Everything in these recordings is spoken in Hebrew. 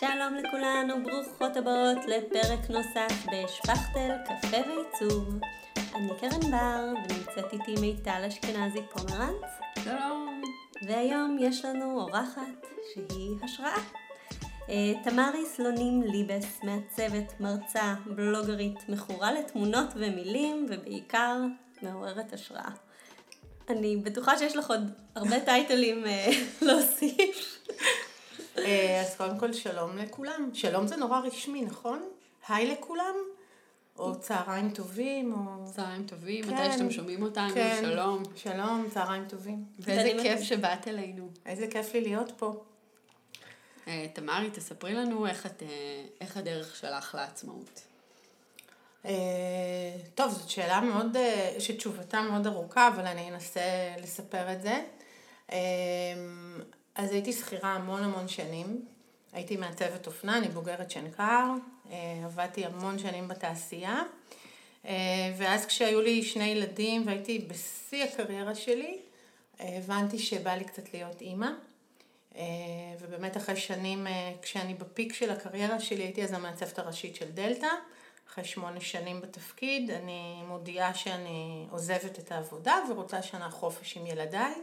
שלום לכולן וברוכות הבאות לפרק נוסף בשפכטל, קפה ועיצוב. אני קרן בר ונמצאת איתי מיטל אשכנזי פומרנץ. שלום. והיום יש לנו אורחת שהיא השראה. אה, תמרי סלונים ליבס, מעצבת, מרצה, בלוגרית, מכורה לתמונות ומילים ובעיקר מעוררת השראה. אני בטוחה שיש לך עוד הרבה טייטלים אה, להוסיף. אה, אז קודם כל שלום לכולם. שלום זה נורא רשמי, נכון? היי לכולם? או צהריים טובים, או... צהריים טובים, כן, מתי שאתם שומעים אותנו, כן. שלום. שלום, צהריים טובים. ואיזה כיף שבאת אלינו. איזה כיף לי להיות פה. אה, תמרי, תספרי לנו איך, את, אה, איך הדרך שלך לעצמאות. טוב, זאת שאלה מאוד, שתשובתה מאוד ארוכה, אבל אני אנסה לספר את זה. אז הייתי שכירה המון המון שנים. הייתי מעצבת אופנה, אני בוגרת שנקר, אה, עבדתי המון שנים בתעשייה. אה, ואז כשהיו לי שני ילדים והייתי בשיא הקריירה שלי, אה, הבנתי שבא לי קצת להיות אימא. ובאמת אחרי שנים, כשאני בפיק של הקריירה שלי, הייתי אז המעצבת הראשית של דלתא. אחרי שמונה שנים בתפקיד, אני מודיעה שאני עוזבת את העבודה ורוצה שנה חופש עם ילדיי.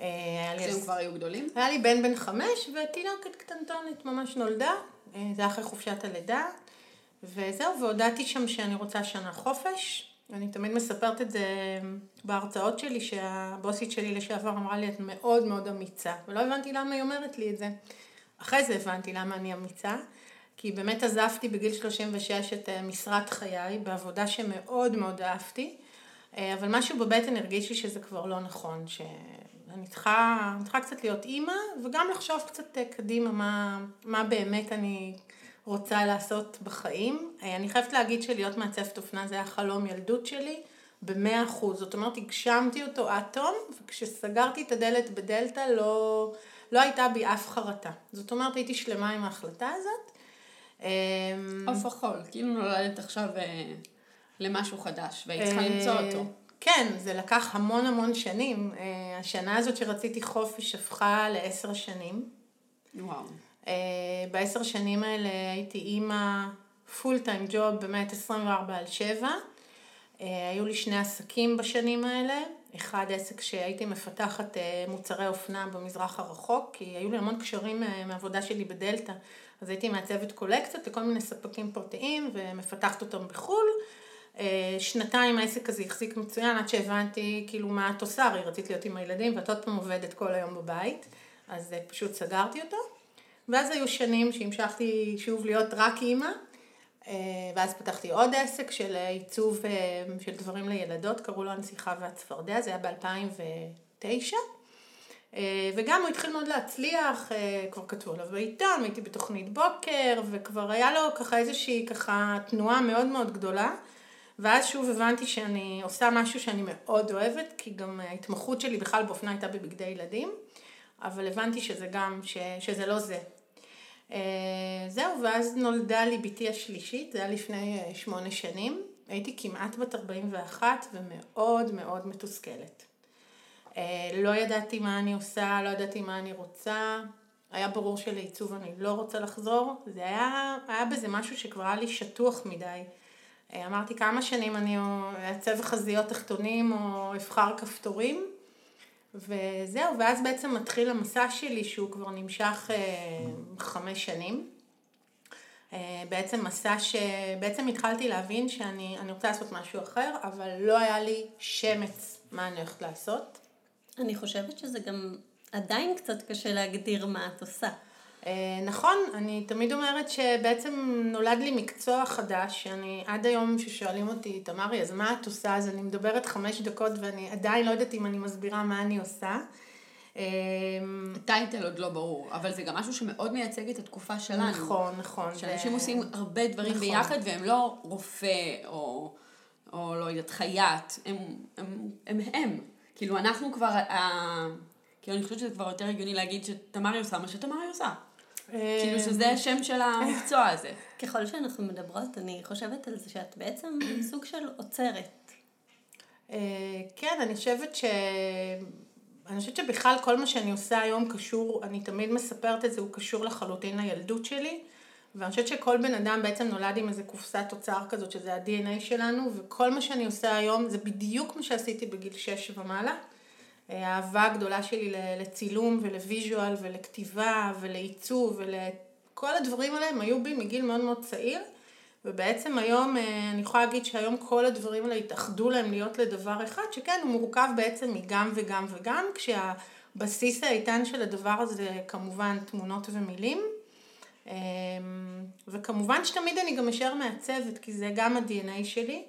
אה, כשהם כבר היו גדולים? היה לי בן בן חמש ותינוקת קטנטונת ממש נולדה, אה, זה היה אחרי חופשת הלידה, וזהו, והודעתי שם שאני רוצה שנה חופש. אני תמיד מספרת את זה בהרצאות שלי, שהבוסית שלי לשעבר אמרה לי, את מאוד מאוד אמיצה, ולא הבנתי למה היא אומרת לי את זה. אחרי זה הבנתי למה אני אמיצה, כי באמת עזבתי בגיל 36 את אה, משרת חיי, בעבודה שמאוד מאוד אהבתי, אה, אבל משהו בבטן הרגיש לי שזה כבר לא נכון, שאני צריכה, אני צריכה קצת להיות אימא, וגם לחשוב קצת אה, קדימה מה, מה באמת אני רוצה לעשות בחיים. אה, אני חייבת להגיד שלהיות מעצבת אופנה זה היה חלום ילדות שלי, במאה אחוז. זאת אומרת, הגשמתי אותו עד תום, וכשסגרתי את הדלת בדלתא לא, לא הייתה בי אף חרטה. זאת אומרת, הייתי שלמה עם ההחלטה הזאת. עוף החול, כאילו נולדת עכשיו אה, למשהו חדש, והיית צריכה למצוא אותו. כן, זה לקח המון המון שנים. אה, השנה הזאת שרציתי חופש הפכה לעשר שנים. וואו. אה, בעשר שנים האלה הייתי אימא פול טיים ג'וב, באמת 24 על 7. אה, היו לי שני עסקים בשנים האלה. אחד עסק שהייתי מפתחת מוצרי אופנה במזרח הרחוק, כי היו לי המון קשרים מהעבודה שלי בדלתא. אז הייתי מעצבת קולקציות לכל מיני ספקים פרטיים ומפתחת אותם בחו"ל. אה, שנתיים העסק הזה החזיק מצוין עד שהבנתי כאילו מה את עושה, הרי רציתי להיות עם הילדים ואת עוד פעם עובדת כל היום בבית, אז אה, פשוט סגרתי אותו. ואז היו שנים שהמשכתי שוב להיות רק אימא, אה, ואז פתחתי עוד עסק של עיצוב של דברים לילדות, קראו לו הנסיכה והצפרדע, זה היה ב-2009. אה, וגם הוא התחיל מאוד להצליח, כבר כתבו עליו בעיתון, הייתי בתוכנית בוקר, וכבר היה לו ככה איזושהי ככה תנועה מאוד מאוד גדולה. ואז שוב הבנתי שאני עושה משהו שאני מאוד אוהבת, כי גם ההתמחות שלי בכלל באופנה הייתה בבגדי ילדים, אבל הבנתי שזה גם, ש, שזה לא זה. אה, זהו, ואז נולדה לי בתי השלישית, זה היה לפני אה, שמונה שנים. הייתי כמעט בת 41 ומאוד מאוד מתוסכלת. אה, לא ידעתי מה אני עושה, לא ידעתי מה אני רוצה. היה ברור שלעיצוב אני לא רוצה לחזור. זה היה, היה בזה משהו שכבר היה לי שטוח מדי. אה, אמרתי כמה שנים אני אעצב חזיות תחתונים או אבחר כפתורים. וזהו, ואז בעצם מתחיל המסע שלי שהוא כבר נמשך אה, חמש שנים. אה, בעצם מסע שבעצם התחלתי להבין שאני אני רוצה לעשות משהו אחר, אבל לא היה לי שמץ מה אני הולכת לעשות. אני חושבת שזה גם עדיין קצת קשה להגדיר מה את עושה. אה, נכון, אני תמיד אומרת שבעצם נולד לי מקצוע חדש, שאני עד היום ששואלים אותי, תמרי, אז מה את עושה? אז אני מדברת חמש דקות ואני עדיין לא יודעת אם אני מסבירה מה אני עושה. אה, טייטל עוד לא ברור, אבל זה גם משהו שמאוד מייצג את התקופה שלנו. נכון, נכון. שאנשים זה- עושים הרבה דברים נכון. ביחד, והם לא רופא או, או לא יודעת, חייט, הם הם. הם, הם. כאילו, אנחנו כבר, ה... כאילו, אני חושבת שזה כבר יותר הגיוני להגיד שתמרי עושה מה שתמרי עושה. כאילו, שזה השם של המקצוע הזה. ככל שאנחנו מדברות, אני חושבת על זה שאת בעצם סוג של עוצרת. אה, כן, אני חושבת ש... אני חושבת שבכלל כל מה שאני עושה היום קשור, אני תמיד מספרת את זה, הוא קשור לחלוטין לילדות שלי. ואני חושבת שכל בן אדם בעצם נולד עם איזה קופסת תוצר כזאת, שזה ה-DNA שלנו, וכל מה שאני עושה היום זה בדיוק מה שעשיתי בגיל 6 ומעלה. האהבה הגדולה שלי לצילום ולוויז'ואל ולכתיבה ולעיצוב ולכל הדברים האלה הם היו בי מגיל מאוד מאוד צעיר. ובעצם היום, אה, אני יכולה להגיד שהיום כל הדברים האלה התאחדו להם להיות לדבר אחד, שכן, הוא מורכב בעצם מגם וגם וגם, כשהבסיס האיתן של הדבר הזה כמובן תמונות ומילים. אמ, וכמובן שתמיד אני גם אשאר מעצבת, כי זה גם ה-DNA שלי.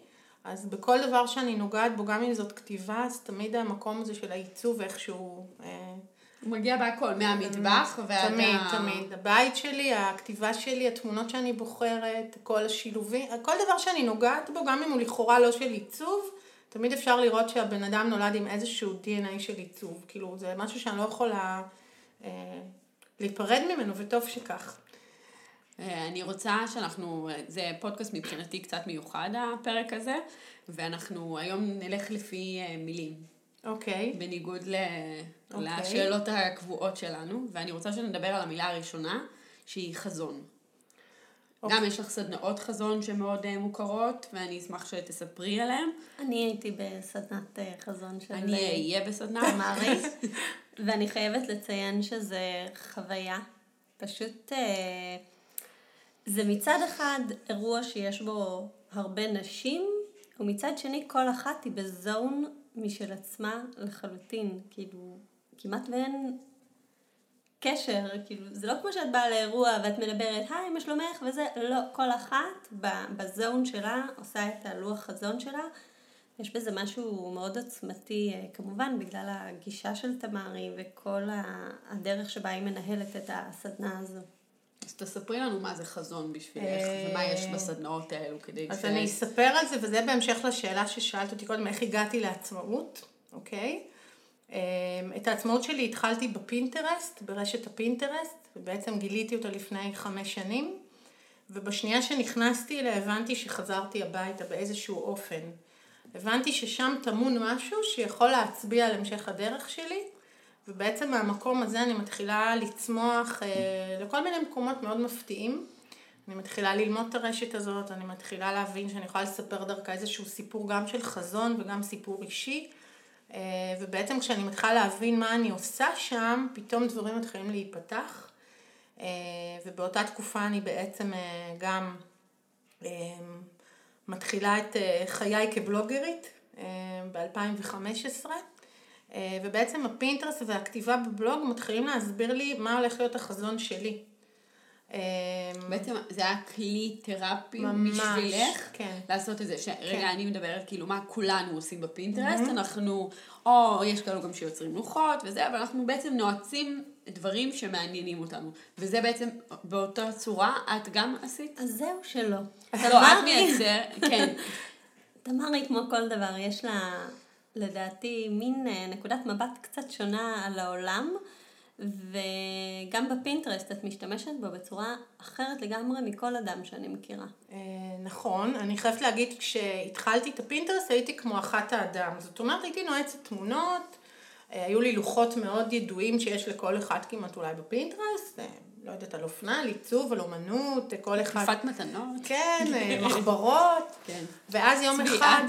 אז בכל דבר שאני נוגעת בו, גם אם זאת כתיבה, אז תמיד המקום הזה של העיצוב איכשהו... אה, הוא מגיע בהכל, מהמטבח ועד תמיד, ה... תמיד. הבית שלי, הכתיבה שלי, התמונות שאני בוחרת, כל השילובים, כל דבר שאני נוגעת בו, גם אם הוא לכאורה לא של עיצוב, תמיד אפשר לראות שהבן אדם נולד עם איזשהו DNA של עיצוב. כאילו, זה משהו שאני לא יכולה אה, להיפרד ממנו, וטוב שכך. אה, אני רוצה שאנחנו, זה פודקאסט מבחינתי קצת מיוחד הפרק הזה, ואנחנו היום נלך לפי אה, מילים. אוקיי. Okay. בניגוד ל... okay. אוקיי. לשאלות הקבועות שלנו, ואני רוצה שנדבר על המילה הראשונה, שהיא חזון. Okay. אוקיי. גם יש לך סדנאות חזון שמאוד uh, מוכרות, ואני אשמח שתספרי עליהן. אני הייתי בסדנת חזון של... אני אהיה בסדנה. תמרי, ואני חייבת לציין שזה חוויה. פשוט... Uh, זה מצד אחד אירוע שיש בו הרבה נשים, ומצד שני כל אחת היא בזון משל עצמה לחלוטין, כאילו כמעט ואין קשר, כאילו זה לא כמו שאת באה לאירוע ואת מדברת, היי מה שלומך? וזה, לא, כל אחת בזון שלה עושה את הלוח חזון שלה, יש בזה משהו מאוד עוצמתי, אה, כמובן בגלל הגישה של תמרי וכל הדרך שבה היא מנהלת את הסדנה הזו. אז תספרי לנו מה זה חזון בשבילך, ומה יש בסדנאות האלו כדי אז. אני אספר על זה, וזה בהמשך לשאלה ששאלת אותי קודם, איך הגעתי לעצמאות, אוקיי? אמ, את העצמאות שלי התחלתי בפינטרסט, ברשת הפינטרסט, ובעצם גיליתי אותה לפני חמש שנים, ובשנייה שנכנסתי אליה הבנתי שחזרתי הביתה באיזשהו אופן. הבנתי ששם טמון משהו שיכול להצביע על המשך הדרך שלי, ובעצם מהמקום הזה אני מתחילה לצמוח אה, לכל מיני מקומות מאוד מפתיעים. אני מתחילה ללמוד את הרשת הזאת, אני מתחילה להבין שאני יכולה לספר דרכה איזשהו סיפור גם של חזון וגם סיפור אישי. אה, ובעצם כשאני מתחילה להבין מה אני עושה שם, פתאום דברים מתחילים להיפתח. אה, ובאותה תקופה אני בעצם גם מתחילה את חיי כבלוגרית אה, ב-2015. אה, ובעצם הפינטרסט והכתיבה בבלוג מתחילים להסביר לי מה הולך להיות החזון שלי. אה, בעצם זה היה כלי תרפי ממש, בשבילך כן. לעשות את זה. ש... כן. רגע, אני מדברת כאילו מה כולנו עושים בפינטרסט, mm-hmm. אנחנו, או יש כאלו גם שיוצרים לוחות וזה, אבל אנחנו בעצם נועצים דברים שמעניינים אותנו. וזה בעצם באותה צורה את גם עשית? אז זהו שלא. לא, את מייצר, כן. תמרי כמו כל דבר, יש לה לדעתי מין אה, נקודת מבט קצת שונה על העולם, וגם בפינטרסט את משתמשת בו בצורה אחרת לגמרי מכל אדם שאני מכירה. אה, נכון, אני חייבת להגיד, כשהתחלתי את הפינטרסט הייתי כמו אחת האדם. זאת אומרת, הייתי נועצת תמונות, אה, היו לי לוחות מאוד ידועים שיש לכל אחד כמעט אולי בפינטרסט, לא יודעת, על אופנה, על עיצוב, על אומנות, כל אחד... תקופת מתנות. כן, מחברות. כן. ואז יום אחד...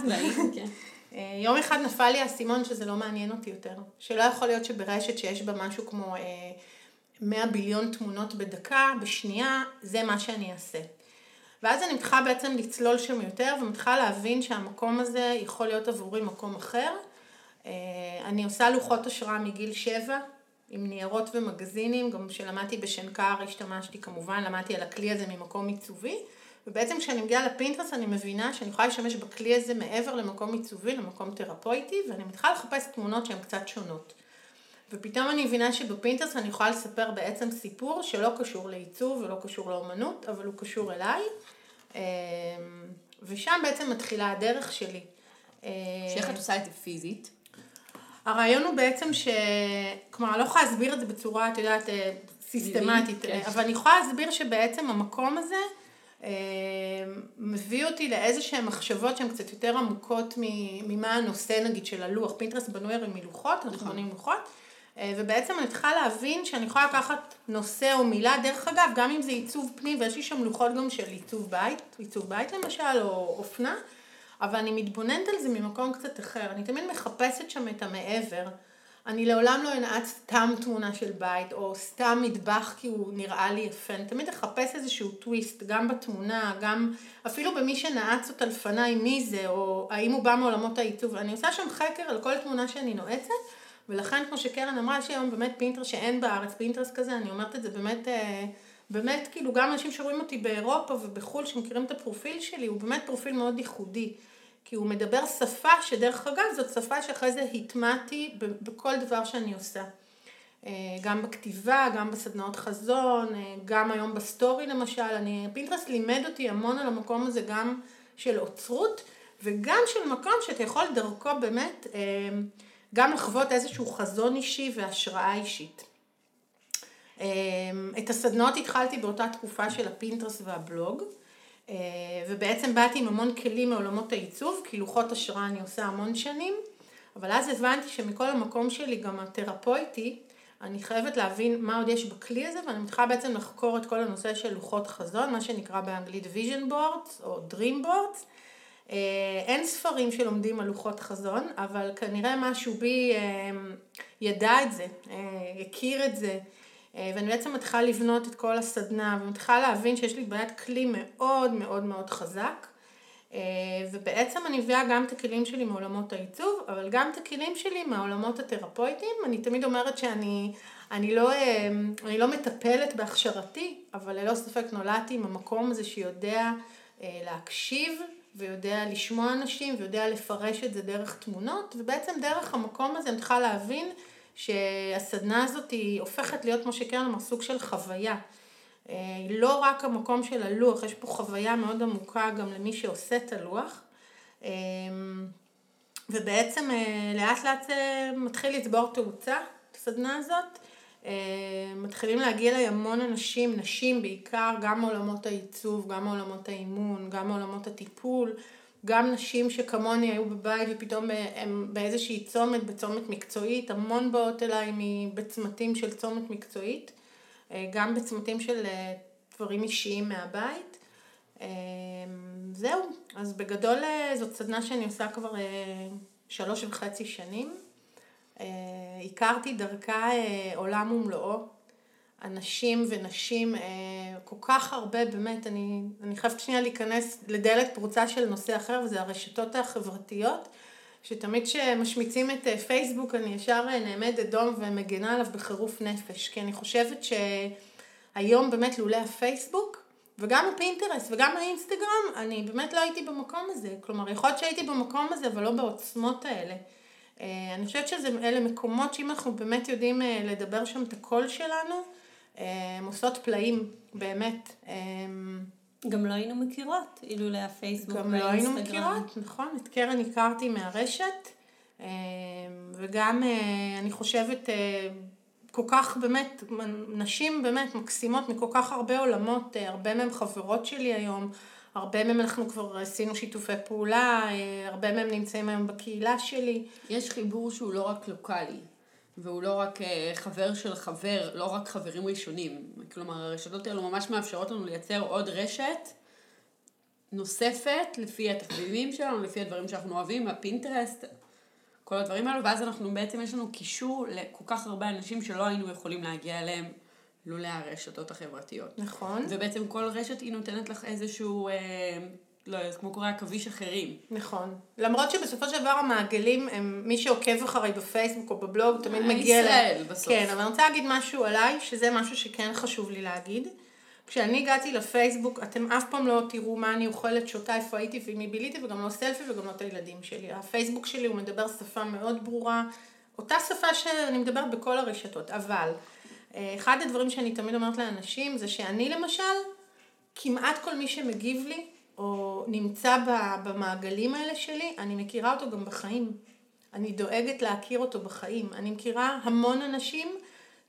כן. אה, יום אחד נפל לי האסימון שזה לא מעניין אותי יותר. שלא יכול להיות שברשת שיש בה משהו כמו 100 אה, ביליון תמונות בדקה, בשנייה, זה מה שאני אעשה. ואז אני מתחילה בעצם לצלול שם יותר ומתחילה להבין שהמקום הזה יכול להיות עבורי מקום אחר. אה, אני עושה לוחות השראה מגיל 7 עם ניירות ומגזינים, גם כשלמדתי בשנקר השתמשתי כמובן, למדתי על הכלי הזה ממקום עיצובי. ובעצם כשאני מגיעה לפינטרס אני מבינה שאני יכולה להשתמש בכלי הזה מעבר למקום עיצובי, למקום תרפויטי, ואני מתחילה לחפש תמונות שהן קצת שונות. ופתאום אני מבינה שבפינטרס אני יכולה לספר בעצם סיפור שלא קשור לעיצוב ולא קשור לאומנות, אבל הוא קשור אליי. אמ, ושם בעצם מתחילה הדרך שלי. שאיך את עושה את זה פיזית? הרעיון הוא בעצם ש... כלומר, אני לא יכולה להסביר את זה בצורה, את יודעת, אה, סיסטמטית, כן. אבל אני יכולה להסביר שבעצם המקום הזה, אמ, מביא אותי לאיזה שהן מחשבות שהן קצת יותר עמוקות ממה הנושא נגיד של הלוח. פינטרס בנוי הרי מלוחות, אנחנו נכון. בונים לוחות, אה, ובעצם אני צריכה להבין שאני יכולה לקחת נושא או מילה, דרך אגב, גם אם זה עיצוב פנים, ויש לי שם לוחות גם של עיצוב בית, עיצוב בית למשל, או אופנה, אבל אני מתבוננת על זה ממקום קצת אחר. אני תמיד מחפשת שם את המעבר. אני לעולם לא אנעץ סתם תמונה של בית, או סתם מטבח כי הוא נראה לי יפה. אני תמיד אחפש איזשהו טוויסט, גם בתמונה, גם אפילו במי שנעץ אותה לפניי, מי זה, או האם הוא בא מעולמות העיצוב. אני עושה שם חקר על כל תמונה שאני נועצת, ולכן, כמו שקרן אמרה, יש היום באמת פינטרסט שאין בארץ, פינטרסט כזה, אני אומרת את זה באמת, אה, באמת, כאילו, גם אנשים שרואים אותי באירופה ובחו"ל, שמכירים את הפרופיל שלי, הוא באמת פרופיל מאוד ייחודי. כי הוא מדבר שפה שדרך אגב זאת שפה שאחרי זה הטמעתי בכל דבר שאני עושה. אה, גם בכתיבה, גם בסדנאות חזון, אה, גם היום בסטורי למשל, אני, פינטרסט לימד אותי המון על המקום הזה גם של אוצרות וגם של מקום שאתה יכול דרכו באמת גם לחוות איזשהו חזון אישי והשראה אישית. את הסדנות התחלתי באותה תקופה של הפינטרסט והבלוג, אה, ובעצם באתי עם המון כלים מעולמות העיצוב, כי לוחות השראה אני עושה המון שנים, אבל אז הבנתי שמכל המקום שלי, גם התרפויטי, אני חייבת להבין מה עוד יש בכלי הזה, ואני מתחילה בעצם לחקור את כל הנושא של לוחות חזון, מה שנקרא באנגלית vision boards או dream boards. אה, אין ספרים שלומדים על לוחות חזון, אבל כנראה משהו בי אה, ידע את זה, אה, הכיר את זה, ואני בעצם מתחילה לבנות את כל הסדנה, ומתחילה להבין שיש לי בעיית כלי מאוד מאוד מאוד חזק, ובעצם אני מביאה גם את הכלים שלי מעולמות העיצוב, אבל גם את הכלים שלי מהעולמות התרפויטיים. אני תמיד אומרת שאני אני לא, אני לא מטפלת בהכשרתי, אבל ללא ספק נולדתי עם המקום הזה שיודע להקשיב ויודע לשמוע אנשים ויודע לפרש את זה דרך תמונות, ובעצם דרך המקום הזה אני צריכה להבין שהסדנה הזאת היא הופכת להיות, כמו שקרן אמר, סוג של חוויה. היא אה, לא רק המקום של הלוח, יש פה חוויה מאוד עמוקה גם למי שעושה את הלוח. אה, ובעצם אה, לאט לאט זה מתחיל לצבור תאוצה, הסדנה הזאת. מתחילים להגיע אליי המון אנשים, נשים בעיקר, גם מעולמות העיצוב, גם מעולמות האימון, גם מעולמות הטיפול, גם נשים שכמוני היו בבית ופתאום הם באיזושהי צומת, בצומת מקצועית, המון באות אליי בצמתים של צומת מקצועית, אה, גם בצמתים של אה, דברים אישיים מהבית. זהו, אז בגדול זאת סדנה שאני עושה כבר שלוש וחצי שנים. אה, הכרתי דרכה אה, עולם ומלואו, אנשים ונשים, אה, כל כך הרבה, באמת, אני, אני חייבת שנייה להיכנס לדלת פרוצה של נושא אחר, וזה הרשתות החברתיות, שתמיד כשמשמיצים את פייסבוק אני ישר נעמדת דום ומגנה עליו בחירוף נפש, כי אני חושבת שהיום באמת לולא הפייסבוק, וגם הפינטרס וגם האינסטגרם, אני באמת לא הייתי במקום הזה. כלומר, יכול להיות שהייתי במקום הזה, אבל לא בעוצמות האלה. אה, אני חושבת שאלה מקומות שאם אנחנו באמת יודעים אה, לדבר שם את הקול שלנו, אה, הם עושות פלאים, באמת. גם לא היינו מכירות, אילולא הפייסבוק והאינסטגרם. גם לא היינו מכירות, נכון. את קרן הכרתי מהרשת, וגם אני חושבת כל כך באמת, נשים באמת מקסימות מכל כך הרבה עולמות, הרבה מהן חברות שלי היום. הרבה מהם אנחנו כבר עשינו שיתופי פעולה, אה, הרבה מהם נמצאים היום בקהילה שלי. יש חיבור שהוא לא רק לוקאלי, והוא לא רק אה, חבר של חבר, לא רק חברים ראשונים. כלומר, הרשתות האלו ממש מאפשרות לנו לייצר עוד רשת נוספת לפי התחביבים שלנו, לפי הדברים שאנחנו אוהבים, הפינטרסט, כל הדברים האלו, ואז אנחנו בעצם, יש לנו קישור לכל כך הרבה אנשים שלא היינו יכולים להגיע אליהם. לולא הרשתות החברתיות. נכון. ובעצם כל רשת היא נותנת לך איזשהו, אה, לא יודעת, כמו קוראי עכביש אחרים. נכון. למרות שבסופו של דבר המעגלים הם, מי שעוקב אחרי בפייסבוק או בבלוג תמיד מגיע... ישראל בסוף. כן, אבל אני רוצה להגיד משהו עליי, שזה משהו שכן חשוב לי להגיד. כשאני הגעתי לפייסבוק, אתם אף פעם לא תראו מה אני אוכלת, שותה, איפה הייתי ומי ביליתי, וגם לא סלפי וגם לא את הילדים שלי. הפייסבוק שלי הוא מדבר שפה מאוד ברורה, אותה שפה שאני מדברת בכל הרשתות, אבל אה, אחד הדברים שאני תמיד אומרת לאנשים זה שאני למשל, כמעט כל מי שמגיב לי או נמצא במעגלים האלה שלי, אני מכירה אותו גם בחיים. אני דואגת להכיר אותו בחיים. אני מכירה המון אנשים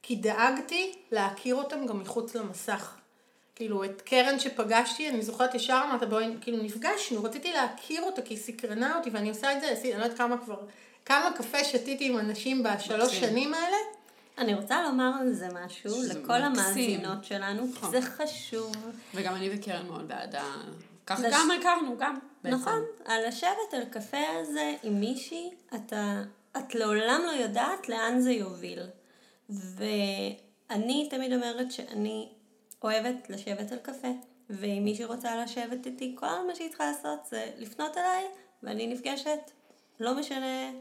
כי דאגתי להכיר אותם גם מחוץ למסך. כאילו, את קרן שפגשתי, אני זוכרת ישר אמרת, בואי, כאילו נפגשנו, רציתי להכיר אותה כי היא סקרנה אותי, ואני עושה את זה, אני לא יודעת כמה כבר, כמה קפה שתיתי עם אנשים בשלוש שנים האלה, אני רוצה לומר על זה משהו לכל מקסים. המאזינות שלנו, כי נכון. זה חשוב. וגם אני וקרן מאוד בעד ככה לש- גם הכרנו, גם. בעצם. נכון, על לשבת על קפה הזה עם מישהי, אתה, את לעולם לא יודעת לאן זה יוביל. ואני תמיד אומרת שאני אוהבת לשבת על קפה, ואם מישהי רוצה לשבת איתי, כל מה שהיא צריכה לעשות זה לפנות אליי, ואני נפגשת, לא משנה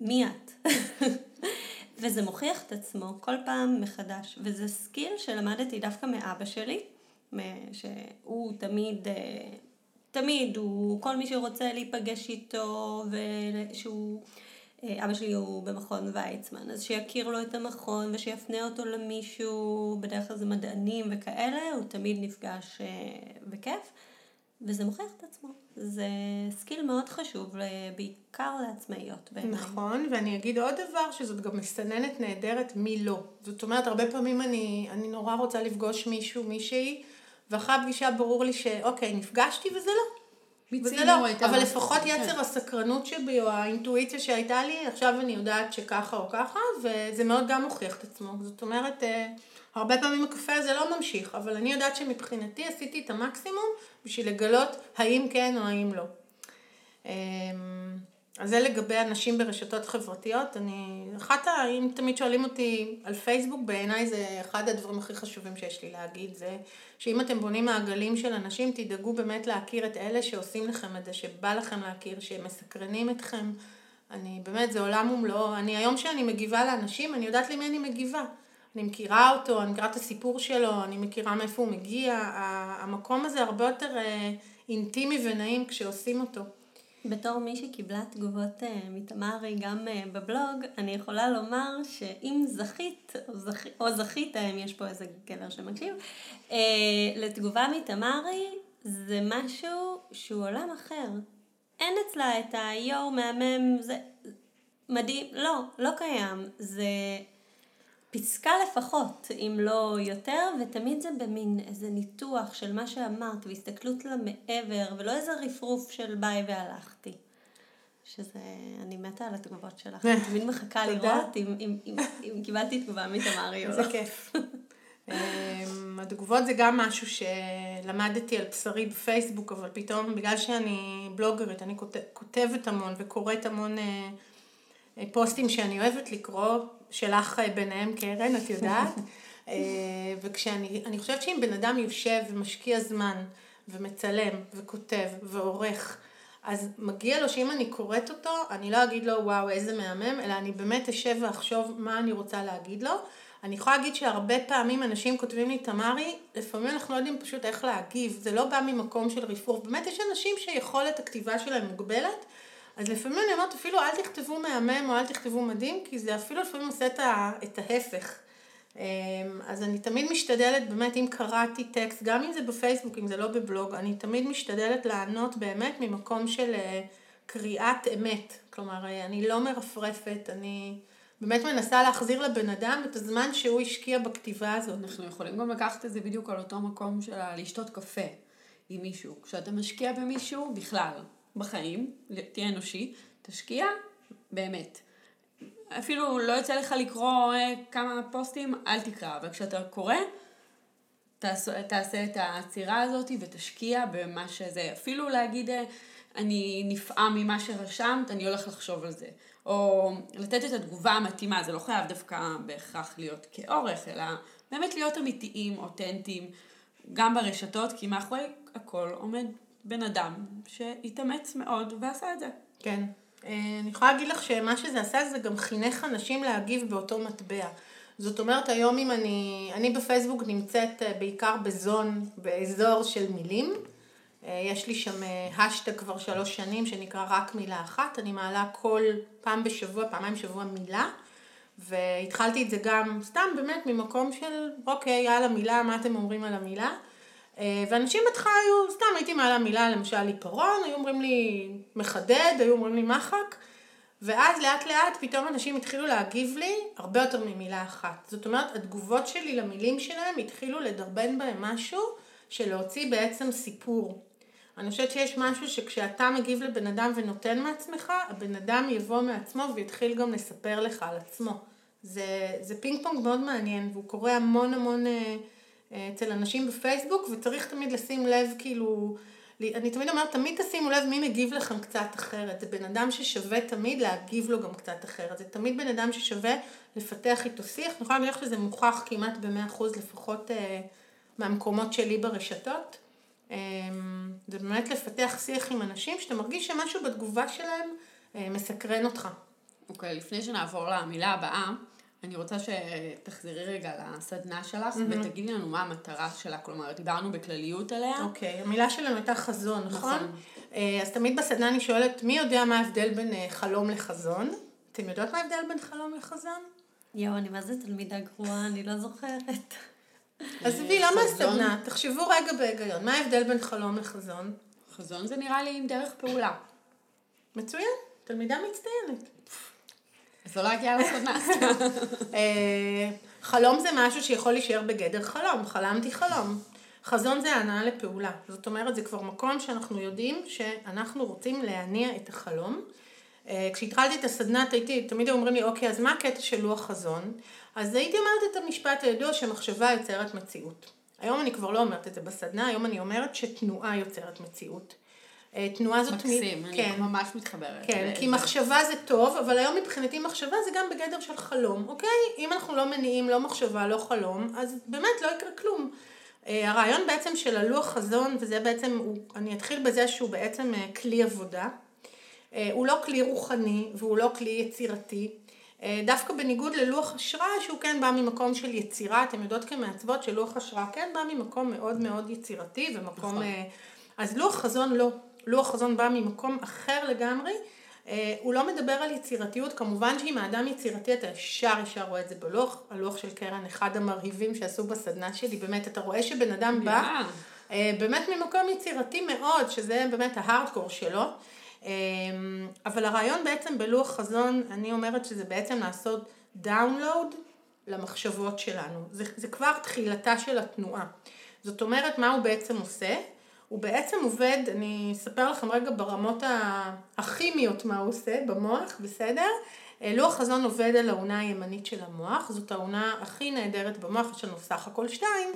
מי את. וזה מוכיח את עצמו כל פעם מחדש, וזה skill שלמדתי דווקא מאבא שלי, שהוא תמיד, אה, תמיד, הוא, כל מי שרוצה להיפגש איתו, ושהוא, אה, אבא שלי הוא במכון ויצמן, אז שיכיר לו את המכון ושיפנה אותו למישהו, בדרך כלל זה מדענים וכאלה, הוא תמיד נפגש אה, בכיף. וזה מוכיח את עצמו. זה skill מאוד חשוב, בעיקר לעצמאיות בעיניי. נכון, ואני אגיד עוד דבר, שזאת גם מסננת נהדרת מי לא. זאת אומרת, הרבה פעמים אני, אני נורא רוצה לפגוש מישהו, מישהי, ואחרי הפגישה ברור לי שאוקיי, נפגשתי וזה לא. וזה לא, את אבל לפחות כן. יצר הסקרנות שבי, או האינטואיציה שהייתה לי, עכשיו אני יודעת שככה או ככה, וזה מאוד גם מוכיח את עצמו. זאת אומרת, אה, הרבה פעמים הקפה הזה לא ממשיך, אבל אני יודעת שמבחינתי עשיתי את המקסימום בשביל לגלות האם כן או האם לא. אז זה לגבי אנשים ברשתות חברתיות. אני, אחת ה... אם תמיד שואלים אותי על פייסבוק, בעיניי זה אחד הדברים הכי חשובים שיש לי להגיד, זה שאם אתם בונים מעגלים של אנשים, תדאגו באמת להכיר את אלה שעושים לכם את זה, שבא לכם להכיר, שמסקרנים אתכם. אני, באמת, זה עולם ומלואו. אני, היום שאני מגיבה לאנשים, אני יודעת למי אני מגיבה. אני מכירה אותו, אני מכירה את הסיפור שלו, אני מכירה מאיפה הוא מגיע. המקום הזה הרבה יותר אה, אינטימי ונעים כשעושים אותו. בתור מי שקיבלה תגובות אה, מתמרי גם אה, בבלוג, אני יכולה לומר שאם זכית, או, זכ... או זכית, אם יש פה איזה גבר שמקשיב, אה, לתגובה מתמרי, זה משהו שהוא עולם אחר. אין אצלה את היואו מהמם, זה מדהים, לא, לא קיים. זה פסקה לפחות, אם לא יותר, ותמיד זה במין איזה ניתוח של מה שאמרת, והסתכלות למעבר, ולא איזה רפרוף של ביי והלכתי. שזה, אני מתה על התגובות שלך, אני תמיד מחכה. לראות אם, אם, אם, אם קיבלתי תגובה מתמרי או לא. זה כיף. אמ, התגובות זה גם משהו שלמדתי על בשרי בפייסבוק, אבל פתאום בגלל שאני בלוגרית, אני כות- כותבת המון וקוראת המון אה, אה, פוסטים שאני אוהבת לקרוא, שלך אה, ביניהם קרן, את יודעת. אה, וכשאני, אני חושבת שאם בן אדם יושב ומשקיע זמן ומצלם וכותב ועורך, אז מגיע לו שאם אני קוראת אותו, אני לא אגיד לו וואו איזה מהמם, אלא אני באמת אשב ואחשוב מה אני רוצה להגיד לו. אני יכולה להגיד שהרבה פעמים אנשים כותבים לי, תמרי, לפעמים אנחנו לא יודעים פשוט איך להגיב, זה לא בא ממקום של רפרוף. באמת יש אנשים שיכולת הכתיבה שלהם מוגבלת, אז לפעמים אני אומרת, אפילו אל תכתבו מהמם או אל תכתבו מדהים, כי זה אפילו לפעמים עושה את, ה, את ההפך. אמ, אז אני תמיד משתדלת, באמת, אם קראתי טקסט, גם אם זה בפייסבוק, אם זה לא בבלוג, אני תמיד משתדלת לענות באמת ממקום של אה, קריאת אמת. כלומר, אה, אני לא מרפרפת, אני באמת מנסה להחזיר לבן אדם את הזמן שהוא השקיע בכתיבה הזאת. אנחנו יכולים גם לקחת את זה בדיוק על אותו מקום של לשתות קפה עם מישהו. כשאתה משקיע במישהו, בכלל, בחיים, תהיה אנושי, תשקיע באמת. אפילו לא יוצא לך לקרוא אה, כמה פוסטים, אל תקרא, אבל כשאתה קורא, תעשה, תעשה את העצירה הזאת ותשקיע במה שזה. אפילו להגיד, אה, אני נפעם ממה שרשמת, אני הולך לחשוב על זה. או לתת את התגובה המתאימה, זה לא חייב דווקא בהכרח להיות כאורך, אלא באמת להיות אמיתיים, אותנטיים, גם ברשתות, כי מאחורי הכל עומד בן אדם שהתאמץ מאוד ועשה את זה. כן. אה, אני יכולה להגיד לך שמה שזה עשה זה גם חינך אנשים להגיב באותו מטבע. זאת אומרת, היום אם אני, אני בפייסבוק נמצאת אה, בעיקר בזון, באזור של מילים. אה, יש לי שם השטג כבר שלוש שנים שנקרא רק מילה אחת. אני מעלה כל פעם בשבוע, פעמיים בשבוע מילה. והתחלתי את זה גם סתם באמת ממקום של, אוקיי, יאללה מילה, מה אתם אומרים על המילה? אה, ואנשים בהתחלה היו, סתם הייתי מעלה מילה, למשל עיפרון, היו אומרים לי מחדד, היו אומרים לי מחק, ואז לאט לאט פתאום אנשים התחילו להגיב לי הרבה יותר ממילה אחת. זאת אומרת, התגובות שלי למילים שלהם התחילו לדרבן בהם משהו של להוציא בעצם סיפור. אני חושבת שיש משהו שכשאתה מגיב לבן אדם ונותן מעצמך, הבן אדם יבוא מעצמו ויתחיל גם לספר לך על עצמו. זה, זה פינג פונג מאוד מעניין, והוא קורה המון המון אה, אצל אנשים בפייסבוק, וצריך תמיד לשים לב, כאילו, אני תמיד אומרת, תמיד תשימו לב מי מגיב לכם קצת אחרת. זה בן אדם ששווה תמיד להגיב לו גם קצת אחרת. זה תמיד בן אדם ששווה לפתח איתו שיח. אני יכולה להגיד לך שזה מוכח כמעט ב-100% לפחות אה, מהמקומות שלי ברשתות. אה, זה באמת לפתח שיח עם אנשים שאתה מרגיש שמשהו בתגובה שלהם אה, מסקרן אותך. אוקיי, okay, לפני שנעבור למילה הבאה, אני רוצה שתחזרי רגע לסדנה שלך mm-hmm. ותגידי לנו מה המטרה שלה, כלומר, דיברנו בכלליות עליה. אוקיי, okay, המילה שלנו הייתה חזון, נכון? נכון. אה, אז תמיד בסדנה אני שואלת, מי יודע מה ההבדל בין אה, חלום לחזון? אתם יודעות מה ההבדל בין חלום לחזון? יואו, אני מה זה תלמידה גרועה, אני לא זוכרת. עזבי, למה הסדנה? תחשבו רגע בהיגיון, מה ההבדל בין חלום לחזון? חזון זה נראה לי עם דרך פעולה. מצוין, תלמידה מצטיינת. אז לא להגיע לסדנה. אה, חלום זה משהו שיכול להישאר בגדר חלום, חלמתי חלום. חזון זה הנאה לפעולה. זאת אומרת, זה כבר מקום שאנחנו יודעים שאנחנו רוצים להניע את החלום. אה, כשהתחלתי את הסדנת הייתי, תמיד אומרים לי, אוקיי, אז מה הקטע של לוח חזון? אז הייתי אומרת את המשפט הידוע שמחשבה יוצרת מציאות. היום אני כבר לא אומרת את זה בסדנה, היום אני אומרת שתנועה יוצרת מציאות. אה, תנועה זאת... מקסים, אני כן, ממש מתחברת. כן, כי מחשבה זה טוב, אבל היום מבחינתי מחשבה זה גם בגדר של חלום, אוקיי? אם אנחנו לא מניעים לא מחשבה, לא חלום, אז באמת לא יקרה כלום. אה, הרעיון בעצם של הלוח חזון, וזה בעצם, אני אתחיל בזה שהוא בעצם אה, כלי עבודה. הוא לא כלי רוחני והוא לא כלי יצירתי. דווקא בניגוד ללוח השראה שהוא כן בא ממקום של יצירה, אתם יודעות כמעצבות שלוח השראה כן בא ממקום מאוד מאוד יצירתי ומקום... נכון. אז לוח חזון לא. לוח חזון בא ממקום אחר לגמרי. אה, הוא לא מדבר על יצירתיות, כמובן שאם האדם יצירתי אתה ישר ישר רואה את זה בלוח, הלוח של קרן, אחד המרהיבים שעשו בסדנה שלי, באמת, אתה רואה שבן אדם בא, אה, באמת ממקום יצירתי מאוד, שזה באמת ההארדקור שלו. אה, אבל הרעיון בעצם בלוח חזון, אני אומרת שזה בעצם לעשות דאונלואוד למחשבות שלנו. זה, זה כבר תחילתה של התנועה. זאת אומרת, מה הוא בעצם עושה? הוא בעצם עובד, אני אספר לכם רגע ברמות הכימיות מה הוא עושה במוח, בסדר? אה, לוח חזון עובד על האונה הימנית של המוח, זאת האונה הכי נהדרת במוח, יש לנו סך הכל שתיים,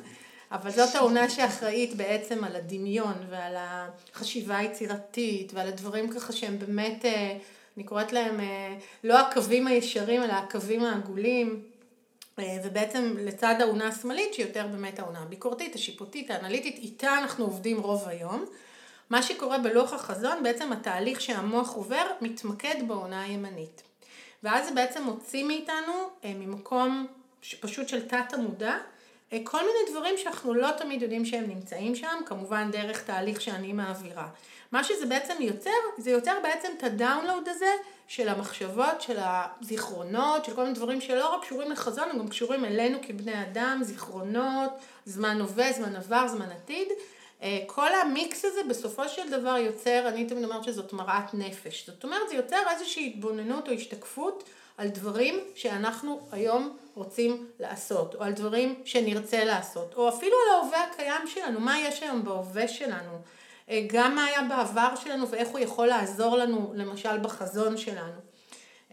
אבל זאת האונה שאחראית בעצם על הדמיון ועל החשיבה היצירתית ועל הדברים ככה שהם באמת, אה, אני קוראת להם אה, לא הקווים הישרים אלא הקווים העגולים. אה, ובעצם לצד האונה השמאלית, שהיא יותר באמת האונה הביקורתית, השיפוטית, האנליטית, איתה אנחנו עובדים רוב היום. מה שקורה בלוח החזון, בעצם התהליך שהמוח עובר, מתמקד באונה הימנית. ואז זה בעצם מוציא מאיתנו אה, ממקום פשוט של תת המודע, אה, כל מיני דברים שאנחנו לא תמיד יודעים שהם נמצאים שם, כמובן דרך תהליך שאני מעבירה. מה שזה בעצם יוצר, זה יוצר בעצם את הדאונלואוד הזה של המחשבות, של הזיכרונות, של כל מיני דברים שלא רק קשורים לחזון, הם גם קשורים אלינו כבני אדם, זיכרונות, זמן הווה, זמן עבר, זמן עתיד. אה, כל המיקס הזה בסופו של דבר יוצר, אני תמיד אומרת שזאת מראת נפש. זאת אומרת, זה יוצר איזושהי התבוננות או השתקפות על דברים שאנחנו היום רוצים לעשות, או על דברים שנרצה לעשות, או אפילו על ההווה הקיים שלנו, מה יש היום בהווה שלנו. אה, גם מה היה בעבר שלנו ואיך הוא יכול לעזור לנו, למשל בחזון שלנו.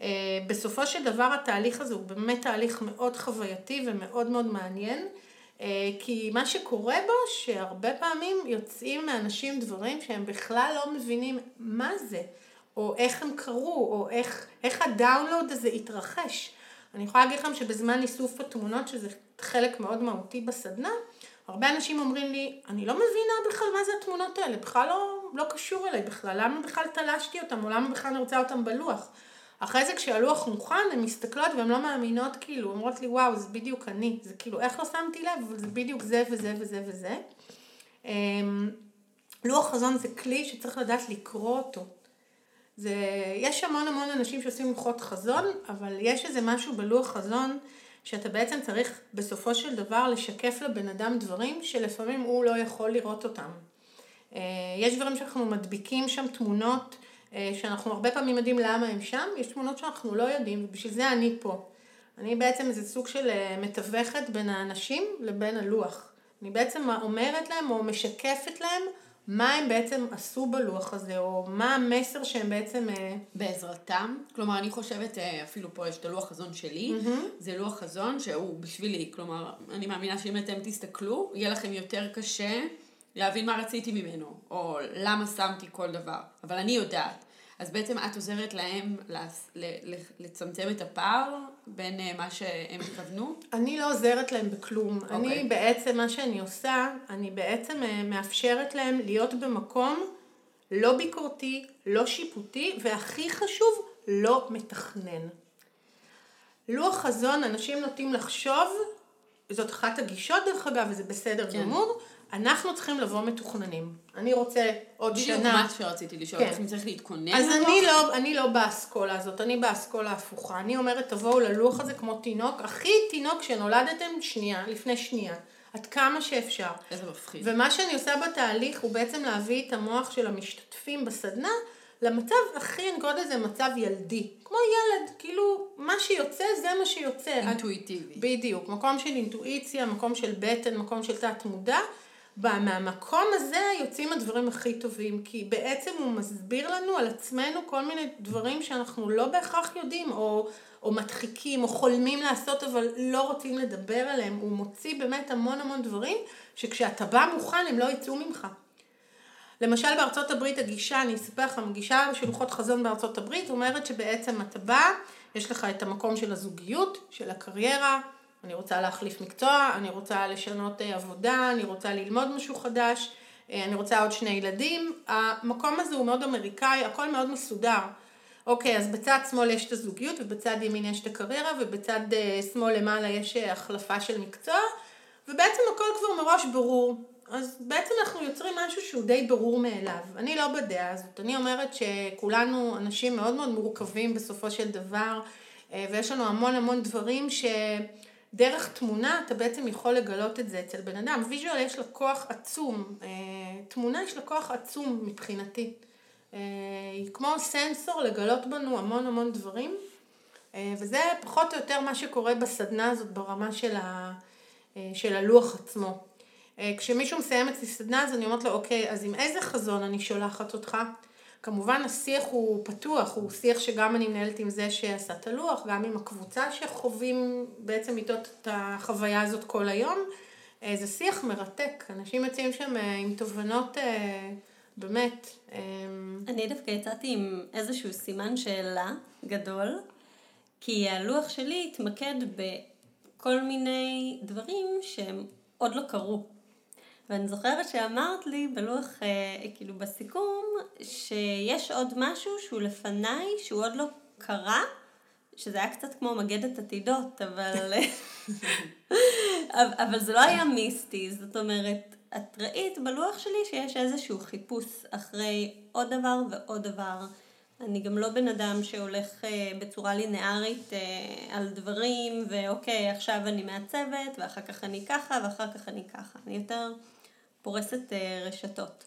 אה, בסופו של דבר התהליך הזה הוא באמת תהליך מאוד חווייתי ומאוד מאוד מעניין, אה, כי מה שקורה בו, שהרבה פעמים יוצאים מאנשים דברים שהם בכלל לא מבינים מה זה, או איך הם קרו, או איך, איך הדאונלוד הזה התרחש. אני יכולה להגיד לכם שבזמן איסוף התמונות, שזה חלק מאוד מהותי בסדנה, הרבה אנשים אומרים לי, אני לא מבינה בכלל מה זה התמונות האלה, בכלל לא, לא קשור אליי בכלל, למה בכלל תלשתי אותם, או למה בכלל אני רוצה אותם בלוח. אחרי זה כשהלוח מוכן, הן מסתכלות והן לא מאמינות, כאילו, אומרות לי, וואו, זה בדיוק אני, זה כאילו, איך לא שמתי לב, אבל זה בדיוק זה וזה וזה וזה. אמ, לוח חזון זה כלי שצריך לדעת לקרוא אותו. זה, יש המון המון אנשים שעושים לוחות חזון, אבל יש איזה משהו בלוח חזון שאתה בעצם צריך בסופו של דבר לשקף לבן אדם דברים שלפעמים הוא לא יכול לראות אותם. אה, יש דברים שאנחנו מדביקים שם תמונות אה, שאנחנו הרבה פעמים יודעים למה הם שם, יש תמונות שאנחנו לא יודעים ובשביל זה אני פה. אני בעצם איזה סוג של אה, מתווכת בין האנשים לבין הלוח. אני בעצם אומרת להם או משקפת להם מה הם בעצם עשו בלוח הזה, או מה המסר שהם בעצם... אה, בעזרתם. כלומר, אני חושבת, אה, אפילו פה יש את הלוח חזון שלי, זה לוח חזון שהוא בשבילי. כלומר, אני מאמינה שאם אתם תסתכלו, יהיה לכם יותר קשה להבין מה רציתי ממנו, או למה שמתי כל דבר. אבל אני יודעת. אז בעצם את עוזרת להם לצמצם את הפער בין אה, מה שהם התכוונו? אני לא עוזרת להם בכלום. Okay. אני אוקיי. בעצם, מה שאני עושה, אני בעצם אה, מאפשרת להם להיות במקום לא ביקורתי, לא שיפוטי, והכי חשוב, לא מתכנן. לוח חזון, אנשים נוטים לחשוב, זאת אחת הגישות דרך אגב, וזה בסדר כן. גמור, אנחנו צריכים לבוא מתוכננים. אני רוצה עוד בדיוק שנה... מה שרציתי לשאול, כן. צריך להתכונן אז? אני לא, אני לא באסכולה הזאת, אני באסכולה ההפוכה. אני אומרת, תבואו ללוח הזה כמו תינוק, הכי תינוק שנולדתם שנייה, לפני שנייה. עד כמה שאפשר. איזה מפחיד. ומה שאני עושה בתהליך הוא בעצם להביא את המוח של המשתתפים בסדנה למצב הכי, אני קוראת לזה מצב ילדי. כמו ילד, כאילו, מה שיוצא זה מה שיוצא. אינטואיטיבי. בדיוק, מקום של אינטואיציה, מקום של בטן, מקום של תת מודע. מהמקום הזה יוצאים הדברים הכי טובים, כי בעצם הוא מסביר לנו על עצמנו כל מיני דברים שאנחנו לא בהכרח יודעים, או, או מדחיקים, או חולמים לעשות, אבל לא רוצים לדבר עליהם. הוא מוציא באמת המון המון דברים, שכשאתה בא מוכן הם לא יצאו ממך. למשל בארצות הברית הגישה, אני אספר לך, הגישה של לוחות חזון בארצות הברית אומרת שבעצם אתה בא, יש לך את המקום של הזוגיות, של הקריירה, אני רוצה להחליף מקצוע, אני רוצה לשנות אה, עבודה, אני רוצה ללמוד משהו חדש, אה, אני רוצה עוד שני ילדים. המקום הזה הוא מאוד אמריקאי, הכל מאוד מסודר. אוקיי, אז בצד שמאל יש את הזוגיות, ובצד ימין יש את הקריירה, ובצד אה, שמאל למעלה יש החלפה של מקצוע, ובעצם הכל כבר מראש ברור. אז בעצם אנחנו יוצרים משהו שהוא די ברור מאליו. אני לא בדעה הזאת. אני אומרת שכולנו אנשים מאוד מאוד מורכבים בסופו של דבר, ויש לנו המון המון דברים שדרך תמונה אתה בעצם יכול לגלות את זה אצל בן אדם. ויז'ואל יש לה כוח עצום, אה, תמונה יש לה כוח עצום מבחינתי. אה, היא כמו סנסור לגלות בנו המון המון דברים, אה, וזה פחות או יותר מה שקורה בסדנה הזאת ברמה של, ה, של הלוח עצמו. כשמישהו מסיים אצלי סדנה אז אני אומרת לו, אוקיי, אז עם איזה חזון אני שולחת אותך? כמובן השיח הוא פתוח, הוא שיח שגם אני מנהלת עם זה שעשה את הלוח, גם עם הקבוצה שחווים בעצם איתו את החוויה הזאת כל היום. אה, זה שיח מרתק, אנשים יוצאים שם אה, עם תובנות אה, באמת. אני דווקא יצאתי עם איזשהו סימן שאלה גדול, כי הלוח שלי התמקד בכל מיני דברים שהם עוד לא קרו. ואני זוכרת שאמרת לי בלוח, אה, כאילו בסיכום, שיש עוד משהו שהוא לפניי, שהוא עוד לא קרה, שזה היה קצת כמו מגדת עתידות, אבל, אבל- אבל זה לא היה מיסטי, זאת אומרת, את ראית בלוח שלי שיש איזשהו חיפוש אחרי עוד דבר ועוד דבר. אני גם לא בן אדם שהולך אה, בצורה לינארית אה, על דברים, ואוקיי, עכשיו אני מעצבת, ואחר כך אני ככה, ואחר כך אני ככה. אני יותר פורסת אה, רשתות.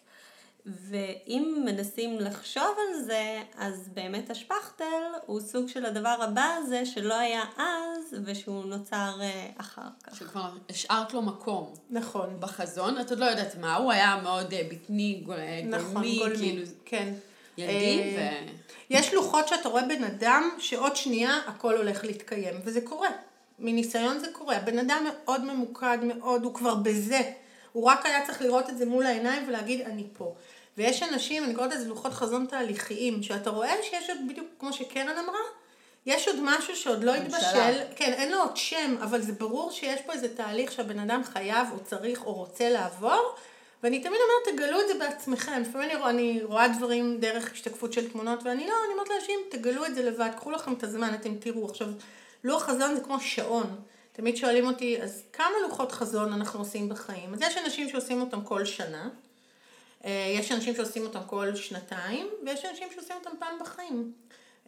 ואם מנסים לחשוב על זה, אז באמת השפכטל הוא סוג של הדבר הבא הזה שלא היה אז, ושהוא נוצר אה, אחר כך. שכבר השארת לו מקום. נכון. בחזון, את עוד לא יודעת מה, הוא היה מאוד אה, בטני, נכון, גולמי, גולמי, כאילו, כן. ילדי, אה, ו... יש לוחות שאתה רואה בן אדם שעוד שנייה הכל הולך להתקיים, וזה קורה. מניסיון זה קורה. הבן אדם מאוד ממוקד, מאוד, הוא כבר בזה. הוא רק היה צריך לראות את זה מול העיניים ולהגיד, אני פה. ויש אנשים, אני קוראת לזה לוחות חזון תהליכיים, שאתה רואה שיש עוד, בדיוק כמו שקרן אמרה, יש עוד משהו שעוד לא. התבשל, כן, אין לו עוד שם, אבל זה ברור שיש פה איזה תהליך שהבן אדם חייב או צריך או רוצה לעבור, ואני תמיד אומרת, תגלו את זה בעצמכם. לפעמים אני רואה, אני רואה דברים דרך השתקפות של תמונות, ואני לא, אני אומרת לאנשים, תגלו את זה לבד, קחו לכם את הזמן, אתם תראו. עכשיו, לוח חזון זה כמו שעון. תמיד שואלים אותי, אז כמה לוחות חזון אנחנו עושים בחיים? אז יש אנשים שעושים אותם כל שנה, אה, יש אנשים שעושים אותם כל שנתיים, ויש אנשים שעושים אותם פעם בחיים.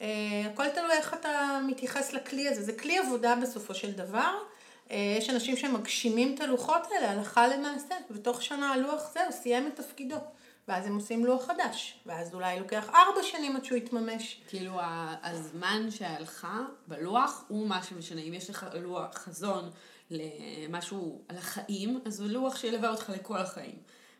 אה, הכל תלוי איך אתה מתייחס לכלי הזה. זה כלי עבודה בסופו של דבר. אה, יש אנשים שמגשימים את הלוחות האלה הלכה למעשה, ותוך שנה הלוח זהו, סיים את תפקידו. ואז הם עושים לוח חדש, ואז אולי לוקח ארבע שנים עד שהוא יתממש. כאילו הזמן שהלכה בלוח הוא מה שמשנה. אם יש לך לוח חזון למשהו על החיים, אז הוא לוח שילווה אותך לכל החיים.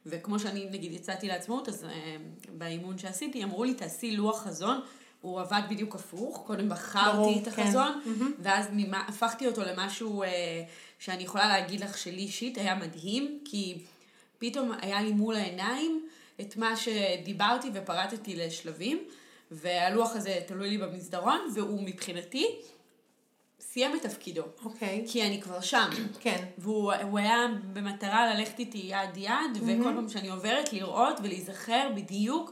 וכמו שאני נגיד יצאתי לעצמאות, אז אה, באימון שעשיתי, אמרו לי, תעשי לוח חזון. הוא עבד בדיוק הפוך, קודם בחרתי ברור, את כן. החזון, ואז ממה, הפכתי אותו למשהו אה, שאני יכולה להגיד לך שלי אישית היה מדהים, כי פתאום היה לי מול העיניים את מה שדיברתי ופרטתי לשלבים, והלוח הזה תלוי לי במסדרון, והוא מבחינתי סיים את תפקידו. אוקיי. כי אני כבר שם. כן. והוא הוא היה במטרה ללכת איתי יד יד, וכל פעם שאני עוברת לראות ולהיזכר בדיוק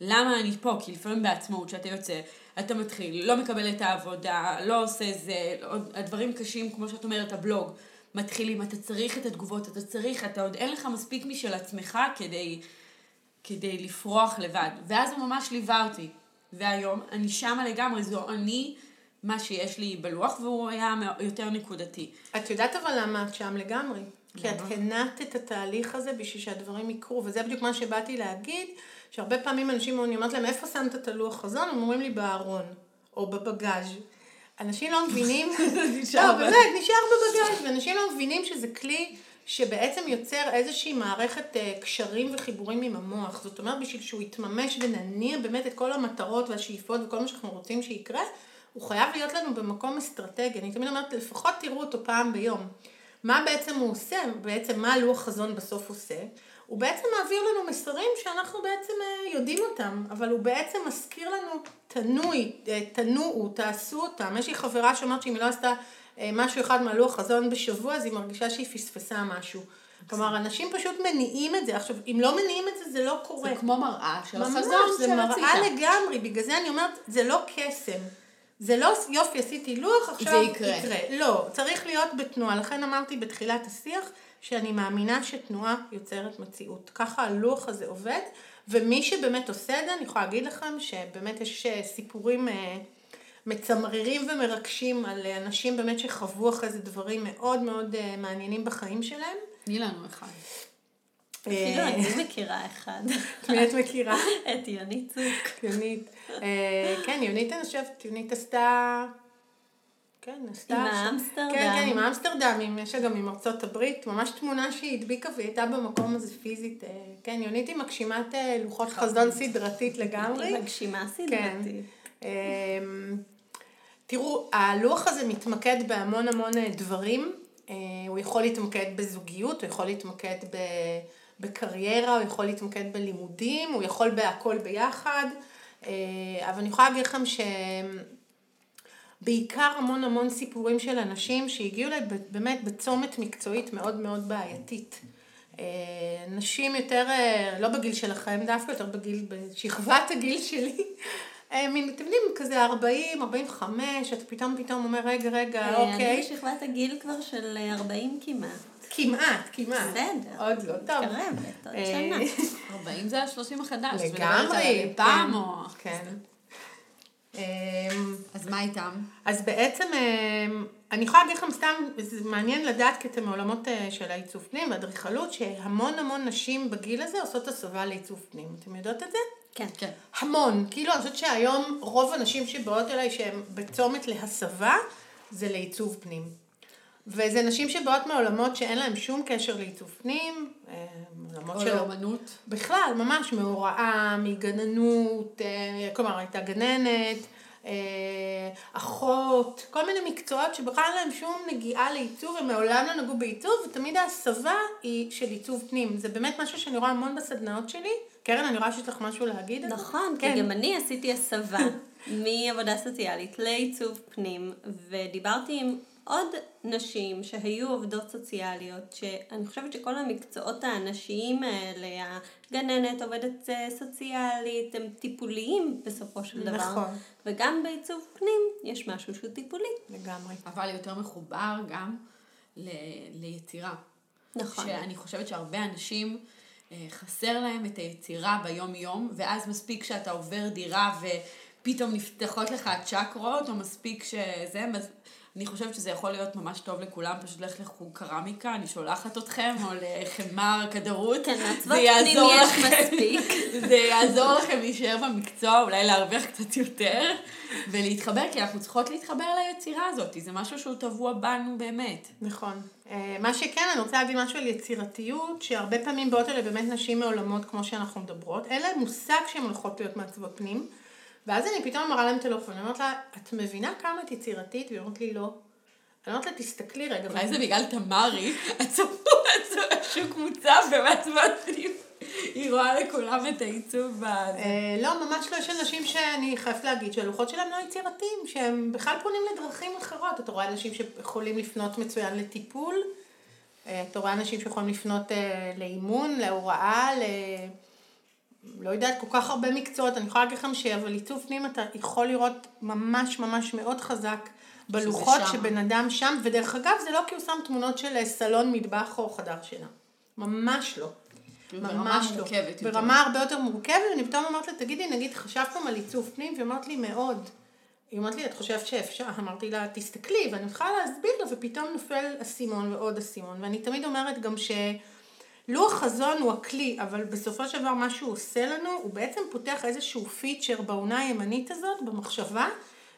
למה אני פה, כי לפעמים בעצמאות שאתה יוצא, אתה מתחיל, לא מקבל את העבודה, לא עושה זה, הדברים קשים, כמו שאת אומרת, הבלוג, מתחילים, אתה צריך את התגובות, אתה צריך, אתה עוד אין לך מספיק משל עצמך כדי, כדי לפרוח לבד. ואז הוא ממש ליווה אותי. והיום אני שמה לגמרי, זו אני, מה שיש לי בלוח, והוא היה יותר נקודתי. את יודעת אבל למה את שם לגמרי? כי את הנעת את התהליך הזה בשביל שהדברים יקרו, וזה בדיוק מה שבאתי להגיד, שהרבה פעמים אנשים, אני אומרת להם, איפה שמת את הלוח חזון? הם אומרים לי בארון, או בבגאז'. אנשים לא מבינים, לא, באמת, נשאר בבגאז', ואנשים לא מבינים שזה כלי שבעצם יוצר איזושהי מערכת אה, קשרים וחיבורים עם המוח. זאת אומרת, בשביל שהוא יתממש ונניע באמת את כל המטרות והשאיפות וכל מה שאנחנו רוצים שיקרה, הוא חייב להיות לנו במקום אסטרטגי. אני תמיד אומרת, לפחות תראו אותו פעם ביום. מה בעצם הוא עושה, בעצם מה הלוח חזון בסוף עושה? הוא בעצם מעביר לנו מסרים שאנחנו בעצם אה, יודעים אותם, אבל הוא בעצם מזכיר לנו, תנוי, אה, תנועו, תעשו אותם. יש לי חברה שאומרת שאם היא לא עשתה משהו אחד מהלוח חזון בשבוע, אז היא מרגישה שהיא פספסה משהו. כלומר, אנשים פשוט מניעים את זה. עכשיו, אם לא מניעים את זה, זה לא קורה. זה כמו מראה של החזון זה שרצית. מראה לגמרי, בגלל זה אני אומרת, זה לא קסם. זה לא יופי, עשיתי לוח, עכשיו יקרה. לא, צריך להיות בתנועה. לכן אמרתי בתחילת השיח, שאני מאמינה שתנועה יוצרת מציאות. ככה הלוח הזה עובד, ומי שבאמת עושה את זה, אני יכולה להגיד לכם שבאמת יש אה, סיפורים אה, מצמררים ומרגשים על אה, אנשים באמת שחוו אחרי זה דברים מאוד מאוד אה, מעניינים בחיים שלהם. תני לנו אחד. אפילו אה, אני מכירה אחד. את מי את מכירה? את יונית צוק. יונית. כן, יונית, אני חושבת, יונית עשתה... כן, עשתה... עם האמסטרדם. כן, כן, עם האמסטרדם, עם- יש גם עם ארצות הברית, ממש תמונה שהיא הדביקה והיא הייתה במקום הזה פיזית. כן, יונית היא מגשימת לוחות חזון סדרתית לגמרי. היא מגשימה כן. סדרתית. אמ, תראו, הלוח הזה מתמקד בהמון המון אה, דברים. אה, הוא יכול להתמקד בזוגיות, הוא יכול להתמקד. בקריירה, הוא יכול להתמקד בלימודים, הוא יכול בהכל ביחד. אה, אבל אני יכולה להגיד לכם שבעיקר המון המון סיפורים של אנשים שהגיעו אליי באמת בצומת מקצועית מאוד מאוד בעייתית. נשים יותר, לא בגיל שלכם דווקא, יותר בגיל, בשכבת הגיל שלי. אה, מין, אתם יודעים, כזה 40, 45, אתה פתאום פתאום אומר, רגע, רגע, אה, אני אוקיי. בשכבת הגיל כבר של אה, 40 כמעט. כמעט, כמעט. בסדר. עוד לא, טוב. מתקרבת, עוד אה, שנה. 40 זה ה-30 החדש. את לגמרי. פעם כן, או... כן. אמ, אז מה איתם? אז בעצם, אני יכולה להגיד לכם סתם, זה מעניין לדעת, כי אתם מעולמות אה, של העיצוב פנים והאדריכלות, שהמון המון נשים בגיל הזה עושות הסבה לעיצוב פנים. אתם יודעות את זה? כן. כן. המון. כאילו, אני חושבת שהיום רוב הנשים שבאות אליי שהן בצומת להסבה, זה לעיצוב פנים. וזה נשים שבאות מעולמות שאין להן שום קשר לעיצוב פנים, אה, עולמות או של... לאומנות. בכלל, ממש, מהוראה, מגננות, אה, כלומר, הייתה גננת, אה, אחות, כל מיני מקצועות שבכלל אין להם שום נגיעה לעיצוב, הם מעולם לא נגעו בעיצוב, ותמיד ההסבה היא של עיצוב פנים. זה באמת משהו שאני רואה המון בסדנאות שלי. קרן, אני רואה שיש לך משהו להגיד? נכון, כן. כי גם אני עשיתי הסבה מעבודה סוציאלית לעיצוב פנים, ודיברתי עם עוד נשים שהיו עובדות סוציאליות, שאני חושבת שכל המקצועות הנשיים האלה, הגננת, עובדת אה, סוציאלית, הם טיפוליים בסופו של דבר. נכון. וגם בעיצוב פנים יש משהו שהוא טיפולי. לגמרי. אבל יותר מחובר גם ל- ליצירה. נכון. שאני חושבת שהרבה אנשים, חסר להם את היצירה ביום-יום, ואז מספיק שאתה עובר דירה ו... פתאום נפתחות לך הצ'קרות, או מספיק שזה, אני חושבת שזה יכול להיות ממש טוב לכולם, פשוט ללכת לחוג קרמיקה, אני שולחת אתכם, או לחמר כדרות. כן, זה מעצבות פנים יעזור יש לכם. מספיק. זה יעזור לכם להישאר במקצוע, אולי להרוויח קצת יותר, ולהתחבר, כי אנחנו צריכות להתחבר ליצירה הזאת, זה משהו שהוא טבוע בנו באמת. נכון. אה, מה שכן, אני רוצה להגיד משהו על יצירתיות, שהרבה פעמים באות אלה באמת נשים מעולמות כמו שאנחנו מדברות, אין להן מושג שהן הולכות להיות מעצבות פנים, ואז אני פתאום מראה להם טלפון, אני אומרת לה, את מבינה כמה את יצירתית? והיא אומרת לי, לא. אני אומרת לה, תסתכלי רגע. אולי זה בגלל תמרי, השוק מוצב במעצבת פנים. היא רואה לכולם את העיצוב בזה. אה, לא, ממש לא, יש אנשים שאני חייבת להגיד שהלוחות שלהם לא יצירתיים, שהם בכלל פונים לדרכים אחרות. אתה רואה אנשים שיכולים לפנות מצוין לטיפול, אה, אתה רואה אנשים שיכולים לפנות אה, לאימון, להוראה, ל... לא יודעת, כל כך הרבה מקצועות. אני יכולה להגיד לכם אבל עיצוב פנים אתה יכול לראות ממש ממש מאוד חזק בלוחות. שבן אדם שם, ודרך אגב זה לא כי הוא שם תמונות של אה, סלון מטבח או חדר שינה. ממש לא. ברמה ממש לא. מורכבת יותר. ברמה הרבה יותר מורכבת, ואני פתאום אומרת לה, תגידי, נגיד, חשבת פעם על עיצוב פנים? והיא אמרת לי, מאוד. היא אמרת לי, את חושבת שאפשר? אמרתי לה, תסתכלי, ואני מתחילה להסביר לה, ופתאום נופל אסימון ועוד אסימון. ואני תמיד אומרת גם ש... לו החזון הוא הכלי, אבל בסופו של דבר מה שהוא עושה לנו, הוא בעצם פותח איזשהו פיצ'ר בעונה הימנית הזאת, במחשבה,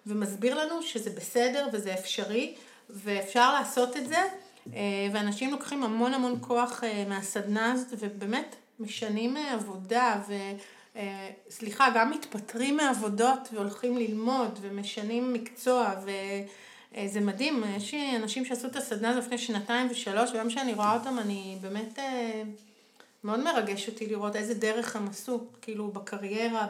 ומסביר לנו שזה בסדר וזה אפשרי, ואפשר לעשות את זה, אה, ואנשים לוקחים המון המון כוח אה, מהסדנה הזאת, ובאמת משנים אה, עבודה, ו... אה, סליחה, גם מתפטרים מעבודות והולכים ללמוד ומשנים מקצוע וזה מדהים, יש לי אנשים שעשו את הסדנה הזו לפני שנתיים ושלוש וגם כשאני רואה אותם אני באמת אה, מאוד מרגש אותי לראות איזה דרך הם עשו, כאילו בקריירה,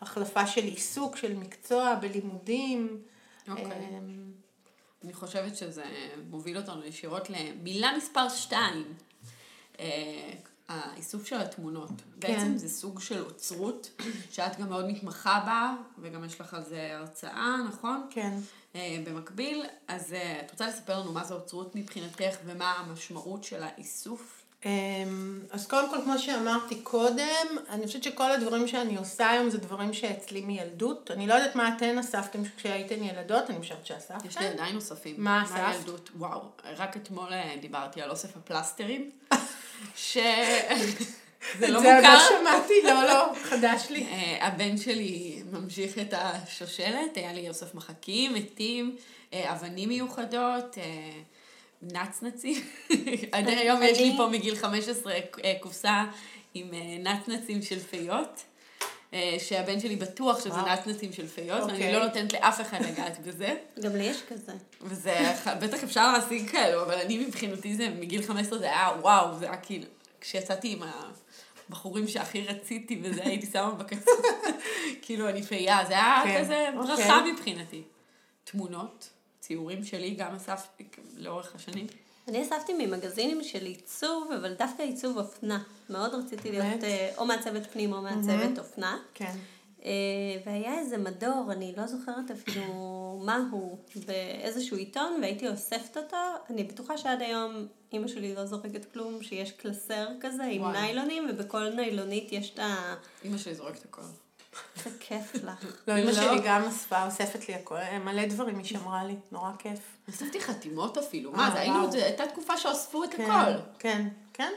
בהחלפה של עיסוק, של מקצוע, בלימודים. אוקיי. אה, אני חושבת שזה מוביל אותנו ישירות למילה מספר שתיים. האיסוף של התמונות. כן. בעצם זה סוג של אוצרות, שאת גם מאוד מתמחה בה, וגם יש לך על זה הרצאה, נכון? כן. אה, במקביל, אז אה, את רוצה לספר לנו מה זה אוצרות מבחינתך ומה המשמעות של האיסוף? אמ, אז קודם כל, כמו שאמרתי קודם, אני חושבת שכל הדברים שאני עושה היום זה דברים שאצלי מילדות. אני לא יודעת מה אתן אספתם כשהייתן ילדות, אני חושבת שאספתן. יש לי עדיין נוספים. מה אספת? מהילדות, וואו. רק אתמול אה, דיברתי על אוסף הפלסטרים, ש... זה לא זה מוכר. לא שמעתי, לא, לא, חדש לי. אה, הבן שלי ממשיך את השושלת, היה לי אוסף מחקים, עטים, אה, אבנים מיוחדות, אה, נצנצים. עד היום יש לי פה מגיל 15 אה, קופסה עם נצנצים של פיות. אה, שהבן שלי בטוח שזה. נצנצים של פיות, ואני אוקיי. לא נותנת לאף אחד לגעת בזה. גם לי יש כזה. וזה, בטח אפשר להשיג כאלו, אבל אני מבחינתי זה, מגיל 15 זה היה וואו, זה היה כאילו, כשיצאתי עם הבחורים שהכי רציתי וזה הייתי שמה בקצה, כאילו אני פייה, זה היה כן, כזה אוקיי. ברכה מבחינתי. תמונות, ציורים שלי גם אספתי לאורך השנים. אני אספתי ממגזינים של עיצוב, אבל דווקא עיצוב אופנה. מאוד רציתי להיות באמת? אה, או מעצבת פנים או מעצבת אופנה. כן. אה, והיה איזה מדור, אני לא זוכרת אפילו מה הוא, באיזשהו עיתון, והייתי אוספת אותו. אני בטוחה שעד היום אימא שלי לא זורקת כלום, שיש קלסר כזה עם וואי. ניילונים, ובכל ניילונית יש את ה... אמא שלי זורקת הכל. כיף לך. לא, אמא לא? שלי גם אספה, אוספת לי הכל, מלא דברים היא שמרה לי, נורא כיף. אספתי חתימות אפילו, אה, מה זה, היינו. זה הייתה תקופה שאספו את כן, הכל. כן, כן.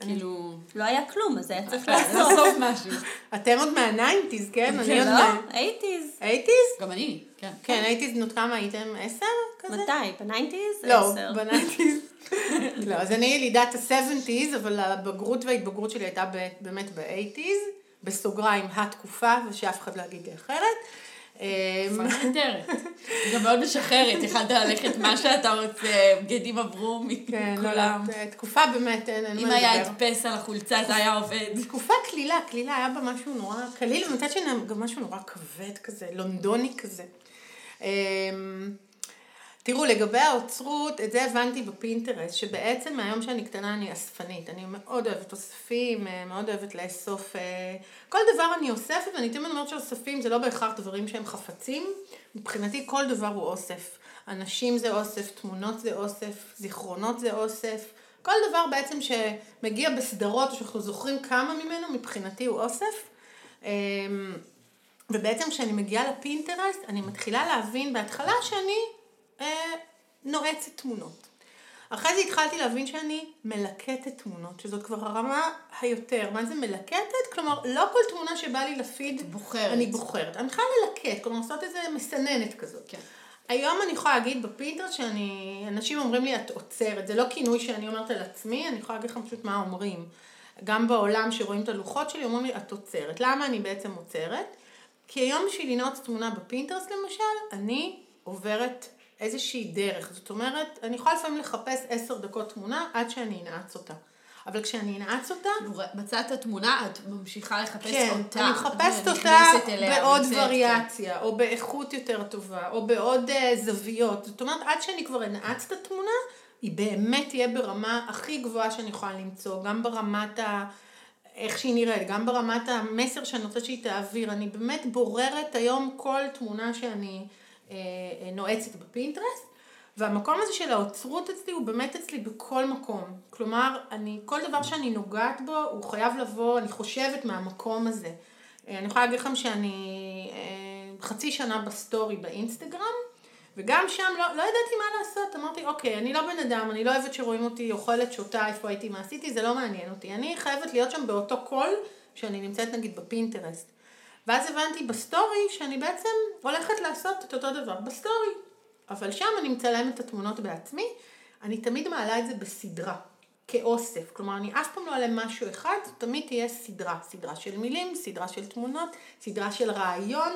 כאילו, לא היה כלום, אז היה צריך לאסוף לאסוף. משהו. אתם עוד מה nineties, כן? אני עוד לא. Eighties. Eighties? גם אני, כן. כן, הייתי בנות כמה הייתם? עשר כזה? מתי? ב nineties? לא. ב nineties. לא, אז אני ילידת ה-70's, אבל הבגרות וההתבגרות שלי הייתה באמת ב-80's, בסוגריים התקופה, ושאף אחד לא יגיד לי אחרת. אמ, תקופה נהדרת. גם מאוד משחררת, יכלת ללכת מה שאתה רוצה, בגדים עברו כן, לא, מכולם. לא, תקופה באמת, אין אין אם מה היה לדבר. הדפס על החולצה זה היה עובד. תקופה קלילה, קלילה היה בה משהו נורא קליל, ומצד שני גם משהו נורא כבד כזה, לונדוני כזה. תראו, לגבי האוצרות, את זה הבנתי בפינטרסט, שבעצם מהיום שאני קטנה אני אספנית. אני מאוד אוהבת אוספים, אה, מאוד אוהבת לאסוף. אה, כל דבר אני אוספת, ואני תמיד אומרת שאוספים זה לא בהכרח דברים שהם חפצים. מבחינתי כל דבר הוא אוסף. אנשים זה אוסף, תמונות זה אוסף, זיכרונות זה אוסף. כל דבר בעצם שמגיע בסדרות, שאנחנו זוכרים כמה ממנו, מבחינתי הוא אוסף. אמ, ובעצם כשאני מגיעה לפינטרסט, אני מתחילה להבין בהתחלה שאני נועצת תמונות. אחרי זה התחלתי להבין שאני מלקטת תמונות, שזאת כבר הרמה היותר. מה זה מלקטת? כלומר, לא כל תמונה שבא לי לפיד, בוחרת. אני בוחרת. אני מתחילה ללקט, כלומר לעשות איזה מסננת כזאת. כן. היום אני יכולה להגיד בפינטרסט שאני, אנשים אומרים לי את אוצרת, זה לא כינוי שאני אומרת על עצמי, אני יכולה להגיד לכם פשוט מה אומרים. גם בעולם שרואים את הלוחות שלי, אומרים לי את אוצרת. למה אני בעצם אוצרת? כי היום בשביל לנעוץ תמונה בפינטרסט למשל, אני עוברת איזושהי דרך. זאת אומרת, אני יכולה לפעמים לחפש עשר דקות תמונה עד שאני אנעץ אותה. אבל כשאני אנעץ אותה, מצאת תמונה, את ממשיכה לחפש כן, אותה. אני מחפשת אותה בעוד כן. וריאציה, או באיכות יותר טובה, או בעוד uh, זוויות. זאת אומרת, עד שאני כבר אנעץ את התמונה, היא באמת תהיה ברמה הכי גבוהה שאני יכולה למצוא, גם ברמת ה... איך שהיא נראית, גם ברמת המסר שאני רוצה שהיא תעביר. אני באמת בוררת היום כל תמונה שאני נועצת בפינטרסט, והמקום הזה של האוצרות אצלי הוא באמת אצלי בכל מקום. כלומר, אני, כל דבר שאני נוגעת בו, הוא חייב לבוא, אני חושבת מהמקום הזה. אה, אני יכולה להגיד לכם שאני אה, חצי שנה בסטורי באינסטגרם, וגם שם לא, לא ידעתי מה לעשות, אמרתי, אוקיי, אני לא בן אדם, אני לא אוהבת שרואים אותי אוכלת, שותה, איפה הייתי, מה עשיתי, זה לא מעניין אותי. אני חייבת להיות שם באותו קול שאני נמצאת נגיד בפינטרסט. ואז הבנתי בסטורי שאני בעצם הולכת לעשות את אותו דבר בסטורי. אבל שם אני מצלמת את התמונות בעצמי, אני תמיד מעלה את זה בסדרה, כאוסף. כלומר, אני אף פעם לא אעלה משהו אחד, תמיד תהיה סדרה. סדרה של מילים, סדרה של תמונות, סדרה של רעיון.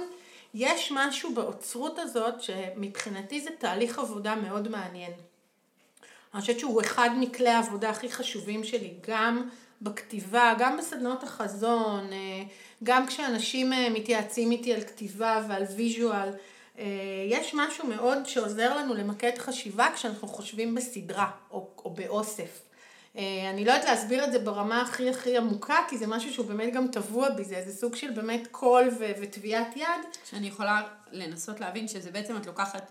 יש משהו באוצרות הזאת שמבחינתי זה תהליך עבודה מאוד מעניין. אני חושבת שהוא אחד מכלי העבודה הכי חשובים שלי, גם בכתיבה, גם בסדנות החזון, אה, גם כשאנשים אה, מתייעצים איתי על כתיבה ועל visual. אה, יש משהו מאוד שעוזר לנו למקד חשיבה כשאנחנו חושבים בסדרה או, או באוסף. אני לא יודעת להסביר את זה ברמה הכי הכי עמוקה, כי זה משהו שהוא באמת גם טבוע בי, זה איזה סוג של באמת קול וטביעת יד. שאני יכולה לנסות להבין שזה בעצם את לוקחת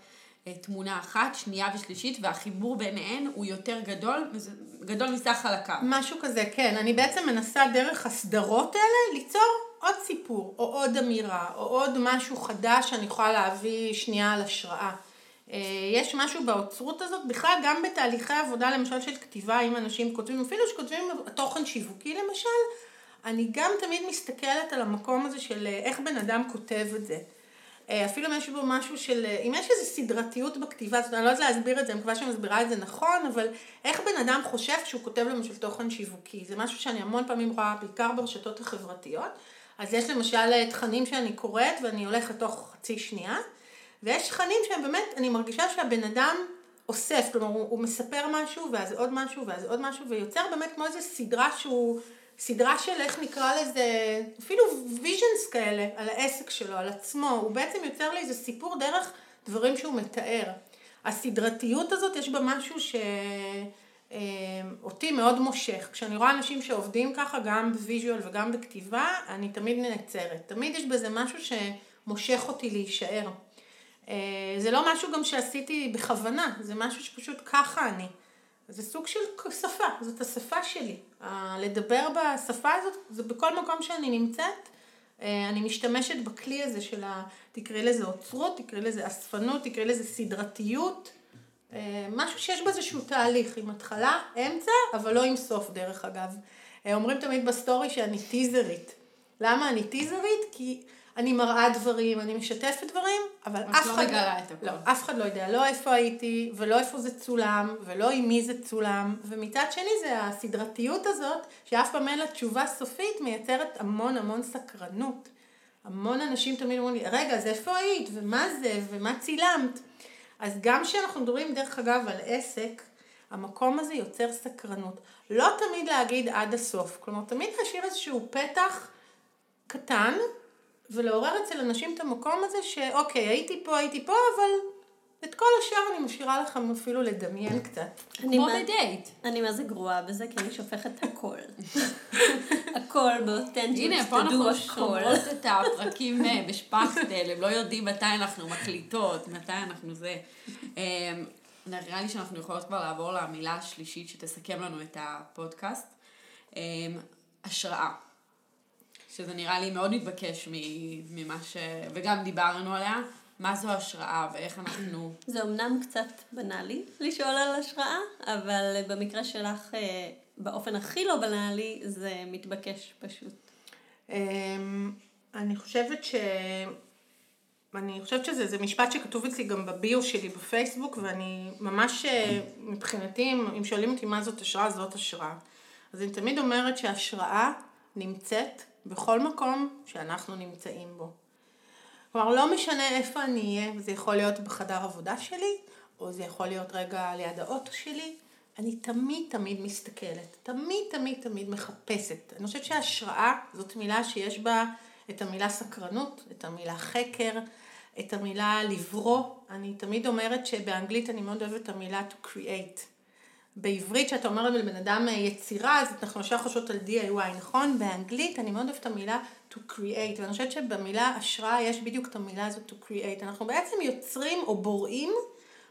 תמונה אחת, שנייה ושלישית, והחיבור ביניהן הוא יותר גדול, גדול מסך חלקיו. משהו כזה, כן. אני בעצם מנסה דרך הסדרות האלה ליצור עוד סיפור, או עוד אמירה, או עוד משהו חדש שאני יכולה להביא שנייה על השראה. אה, יש משהו באוצרות הזאת, בכלל גם בתהליכי עבודה למשל של כתיבה, אם אנשים כותבים, אפילו שכותבים תוכן שיווקי למשל, אני גם תמיד מסתכלת על המקום הזה של אה, איך בן אדם כותב את זה. אה, אפילו אם יש בו משהו של, אם יש איזו סדרתיות בכתיבה, זאת אומרת, אני לא יודעת להסביר את זה, אני מקווה שאני מסבירה את זה נכון, אבל איך בן אדם חושב שהוא כותב למשל תוכן שיווקי, זה משהו שאני המון פעמים רואה, בעיקר ברשתות החברתיות. אז יש למשל תכנים שאני קוראת ואני הולכת תוך חצי שנייה, ויש תכנים שהם באמת, אני מרגישה שהבן אדם אוסף, כלומר הוא, הוא מספר משהו, ואז עוד משהו, ואז עוד משהו, ויוצר באמת כמו איזו סדרה שהוא, סדרה של איך נקרא לזה, אפילו ויז'נס כאלה, על העסק שלו, על עצמו, הוא בעצם יוצר לי איזה סיפור דרך דברים שהוא מתאר. הסדרתיות הזאת, יש בה משהו ש... אותי מאוד מושך. כשאני רואה אנשים שעובדים ככה, גם ב visual וגם בכתיבה, אני תמיד נעצרת. תמיד יש בזה משהו שמושך אותי להישאר. אה, זה לא משהו גם שעשיתי בכוונה, זה משהו שפשוט ככה אני. זה סוג של שפה, זאת השפה שלי. לדבר בשפה הזאת, זה בכל מקום שאני נמצאת, אה, אני משתמשת בכלי הזה של ה... תקראי לזה אוצרות, תקראי לזה אספנות, תקראי לזה סדרתיות. אה, משהו שיש בו איזשהו תהליך, עם התחלה, אמצע, אבל לא עם סוף דרך אגב. אומרים תמיד בסטורי שאני טיזרית. למה אני טיזרית? כי אני מראה דברים, אני משתפת דברים, אבל אף לא אחד... מגלה את הכל. לא, אף אחד לא יודע, לא איפה הייתי, ולא איפה זה צולם, ולא עם מי זה צולם, ומצד שני זה הסדרתיות הזאת, שאף פעם אין לה תשובה סופית, מייצרת המון המון סקרנות. המון אנשים תמיד אומרים לי, רגע, אז איפה היית, ומה זה, ומה צילמת? אז גם כשאנחנו מדברים, דרך אגב, על עסק, המקום הזה יוצר סקרנות. לא תמיד להגיד עד הסוף, כלומר, תמיד להשאיר איזשהו פתח קטן, ולעורר אצל אנשים את המקום הזה שאוקיי, הייתי פה, הייתי פה, אבל את כל השאר אני משאירה לכם אפילו לדמיין קצת. אני כמו מה- בדייט. אני מה זה גרועה בזה, כי אני שופכת הכל. הכל באותנטיות, הנה, פה אנחנו. שומרות את הפרקים אה, בשפכטל, הם לא יודעים מתי אנחנו מקליטות, מתי אנחנו זה. אה, נראה לי שאנחנו יכולות כבר לעבור למילה השלישית שתסכם לנו את הפודקאסט. אה, השראה. שזה נראה לי מאוד מתבקש ממה ש... וגם דיברנו עליה, מה זו השראה ואיך אנחנו... זה אמנם קצת בנאלי לשאול על השראה, אבל במקרה שלך, אה, באופן הכי לא בנאלי, זה מתבקש פשוט. אמ, אני חושבת ש... אני חושבת שזה משפט שכתוב אצלי גם בביו שלי בפייסבוק, ואני ממש, אה, מבחינתי, אם שואלים אותי מה זאת השראה, זאת השראה. אז אני תמיד אומרת שהשראה נמצאת בכל מקום שאנחנו נמצאים בו. כלומר, לא משנה איפה אני אהיה, זה יכול להיות בחדר עבודה שלי, או זה יכול להיות רגע ליד האוטו שלי, אני תמיד תמיד מסתכלת, תמיד תמיד תמיד מחפשת. אני חושבת שהשראה זאת מילה שיש בה את המילה סקרנות, את המילה חקר, את המילה לברוא. אני תמיד אומרת שבאנגלית אני מאוד אוהבת את המילה to create. בעברית, שאתה אומר לבן אדם יצירה, אז אנחנו ישר חושבות על DIY, נכון? באנגלית אני מאוד אוהבת את המילה to create, ואני חושבת שבמילה השראה יש בדיוק את המילה הזאת to create. אנחנו בעצם יוצרים או בוראים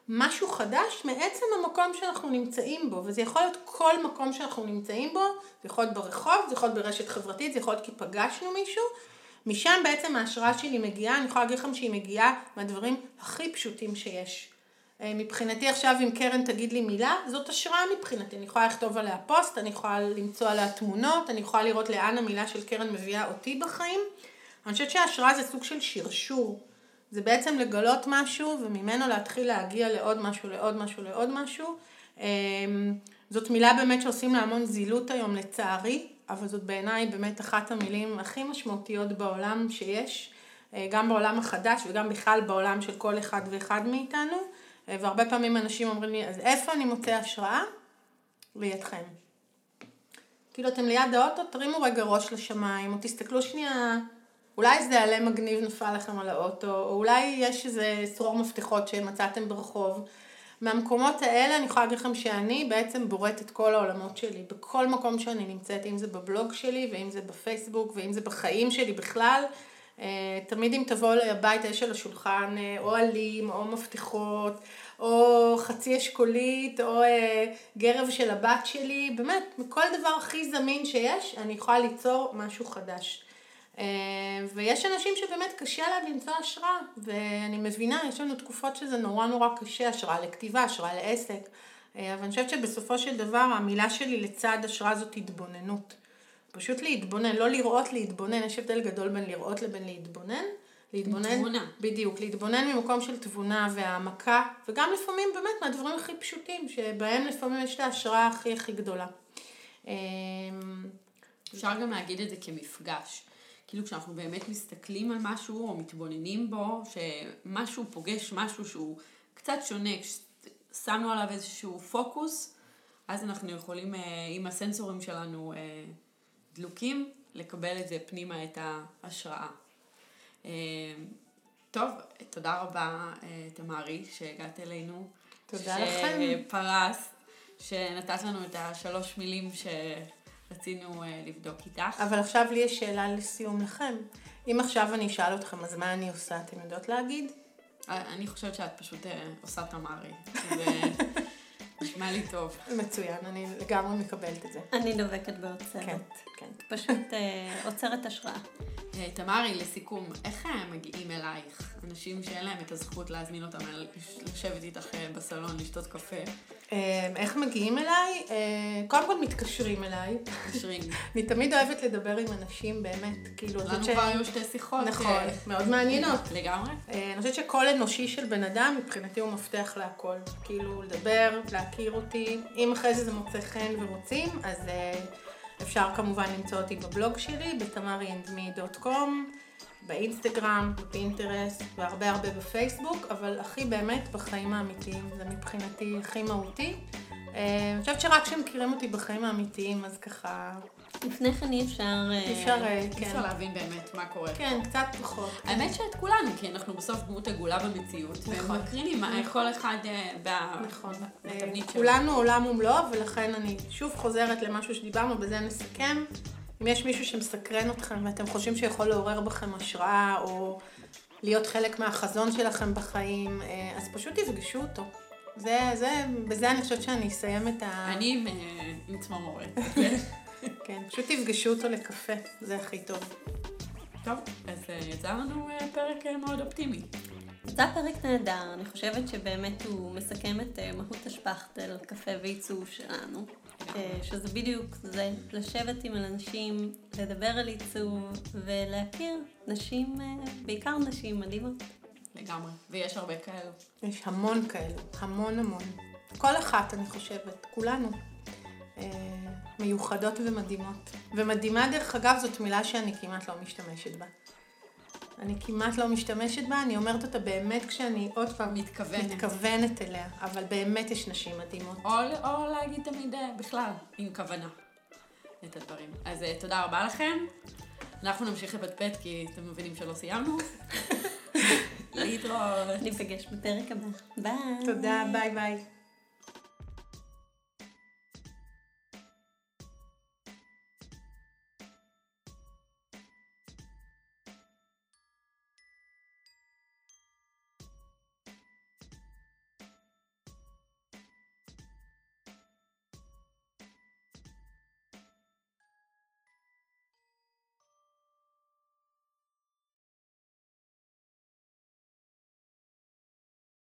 משהו חדש מעצם המקום שאנחנו נמצאים בו, וזה יכול להיות כל מקום שאנחנו נמצאים בו, זה יכול להיות ברחוב, זה יכול להיות ברשת חברתית, זה יכול להיות כי פגשנו מישהו, משם בעצם ההשראה שלי מגיעה, אני יכולה להגיד לכם שהיא מגיעה מהדברים הכי פשוטים שיש. אה, מבחינתי עכשיו אם קרן תגיד לי מילה, זאת השראה מבחינתי. אני יכולה לכתוב עליה פוסט, אני יכולה למצוא עליה תמונות, אני יכולה לראות לאן המילה של קרן מביאה אותי בחיים. אני חושבת שהשראה זה סוג של שרשור. זה בעצם לגלות משהו וממנו להתחיל להגיע לעוד משהו, לעוד משהו, לעוד משהו. אה, זאת מילה באמת שעושים לה המון זילות היום לצערי, אבל זאת בעיניי באמת אחת המילים הכי משמעותיות בעולם שיש, אה, גם בעולם החדש וגם בכלל בעולם של כל אחד ואחד מאיתנו. והרבה פעמים אנשים אומרים לי, אז איפה אני מוצא השראה? לידכם. כאילו אתם ליד האוטו, תרימו רגע ראש לשמיים, או תסתכלו שנייה, אולי איזה עלה מגניב נפל לכם על האוטו, או אולי יש איזה צרור מפתחות שמצאתם ברחוב. מהמקומות האלה אני יכולה להגיד לכם שאני בעצם בוראת את כל העולמות שלי, בכל מקום שאני נמצאת, אם זה בבלוג שלי, ואם זה בפייסבוק, ואם זה בחיים שלי בכלל. אה, תמיד אם תבואו אליי הביתה, יש על השולחן אה, או עלים, או מפתחות, או חצי אשכולית, או אה, גרב של הבת שלי, באמת, מכל דבר הכי זמין שיש, אני יכולה ליצור משהו חדש. ויש אנשים שבאמת קשה להם למצוא השראה, ואני מבינה, יש לנו תקופות שזה נורא נורא קשה, השראה לכתיבה, השראה לעסק, אבל אני חושבת שבסופו של דבר המילה שלי לצד השראה זאת התבוננות. פשוט להתבונן, לא לראות, להתבונן, יש הבדל גדול בין לראות לבין להתבונן. להתבונן, תבונה. בדיוק, להתבונן ממקום של תבונה והעמקה, וגם לפעמים באמת מהדברים הכי פשוטים, שבהם לפעמים יש את ההשראה הכי הכי גדולה. אמ, אפשר גם להגיד את זה כמפגש. כאילו כשאנחנו באמת מסתכלים על משהו או מתבוננים בו, שמשהו פוגש משהו שהוא קצת שונה, כששמנו עליו איזשהו פוקוס, אז אנחנו יכולים אה, עם הסנסורים שלנו אה, דלוקים, לקבל את זה פנימה, את ההשראה. אה, טוב, תודה רבה, אה, תמרי, שהגעת אלינו. תודה לכם. שפרסת, שנתת לנו את השלוש מילים שרצינו אה, לבדוק איתך. אבל עכשיו לי יש שאלה לסיום לכם. אם עכשיו אני אשאל אתכם, אז מה אני עושה? אתם יודעות להגיד? אני חושבת שאת פשוט עושה תמרי. נשמע לי טוב. מצוין, אני לגמרי מקבלת את זה. אני דובקת בעוצרת. כן, כן. פשוט אה, עוצרת השראה. אה, תמרי, לסיכום, איך הם מגיעים אלייך? אנשים שאין להם את הזכות להזמין אותם לשבת איתך אה, בסלון, לשתות קפה. איך מגיעים אליי? קודם כל מתקשרים אליי. מתקשרים. אני תמיד אוהבת לדבר עם אנשים, באמת. כאילו, לנו כבר היו שתי שיחות. נכון, מאוד מעניינות. לגמרי. אני חושבת שכל אנושי של בן אדם, מבחינתי הוא מפתח להכל. כאילו, לדבר, להכיר אותי. אם אחרי זה זה מוצא חן ורוצים, אז... אפשר כמובן למצוא אותי בבלוג שלי, בתמריאנדמי.קום, באינסטגרם, בפינטרסט, והרבה הרבה בפייסבוק, אבל הכי באמת בחיים האמיתיים, זה מבחינתי הכי מהותי. אה, אני חושבת שרק כשמכירים אותי בחיים האמיתיים, אז ככה לפני כן אי אפשר... אי אפשר, אה, כן. אפשר להבין באמת מה קורה. כן, קצת פחות. האמת שאת כולנו, כי אנחנו בסוף דמות עגולה במציאות. נכון. ומקרינים נכון. כל אחד אה, נכון. בתבנית שלו. כולנו עולם ומלואו, ולכן אני שוב חוזרת למשהו שדיברנו, בזה נסכם. אם יש מישהו שמסקרן אתכם ואתם חושבים שיכול לעורר בכם השראה, או להיות חלק מהחזון שלכם בחיים, אה, אז פשוט תפגשו אותו. זה, זה, בזה אני חושבת שאני אסיים את ה... אני עם צמרמורת. כן, פשוט תפגשו אותו לקפה, זה הכי טוב. טוב, אז אה, יצא לנו אה, פרק אה, מאוד אופטימי. יצא פרק נהדר, אני חושבת שבאמת הוא מסכם את מהות השפכטל, קפה ועיצוב שלנו. שזה בדיוק זה, לשבת עם אנשים, לדבר על עיצוב ולהכיר נשים, בעיקר נשים מדהימות. לגמרי. ויש הרבה כאלו. יש המון כאלו, המון המון. כל אחת, אני חושבת, כולנו. אה, מיוחדות ומדהימות. ומדהימה, דרך אגב, זאת מילה שאני כמעט לא משתמשת בה. אני כמעט לא משתמשת בה, אני אומרת אותה באמת כשאני עוד פעם מתכוונת. מתכוונת אליה, אבל באמת יש נשים מדהימות. או, או להגיד תמיד אה, בכלל, עם כוונה, את הדברים. אז אה, תודה רבה לכם. אנחנו נמשיך לפטפט כי אתם מבינים שלא סיימנו. להתראות. ניפגש בפרק הבא. ביי. תודה, ביי ביי.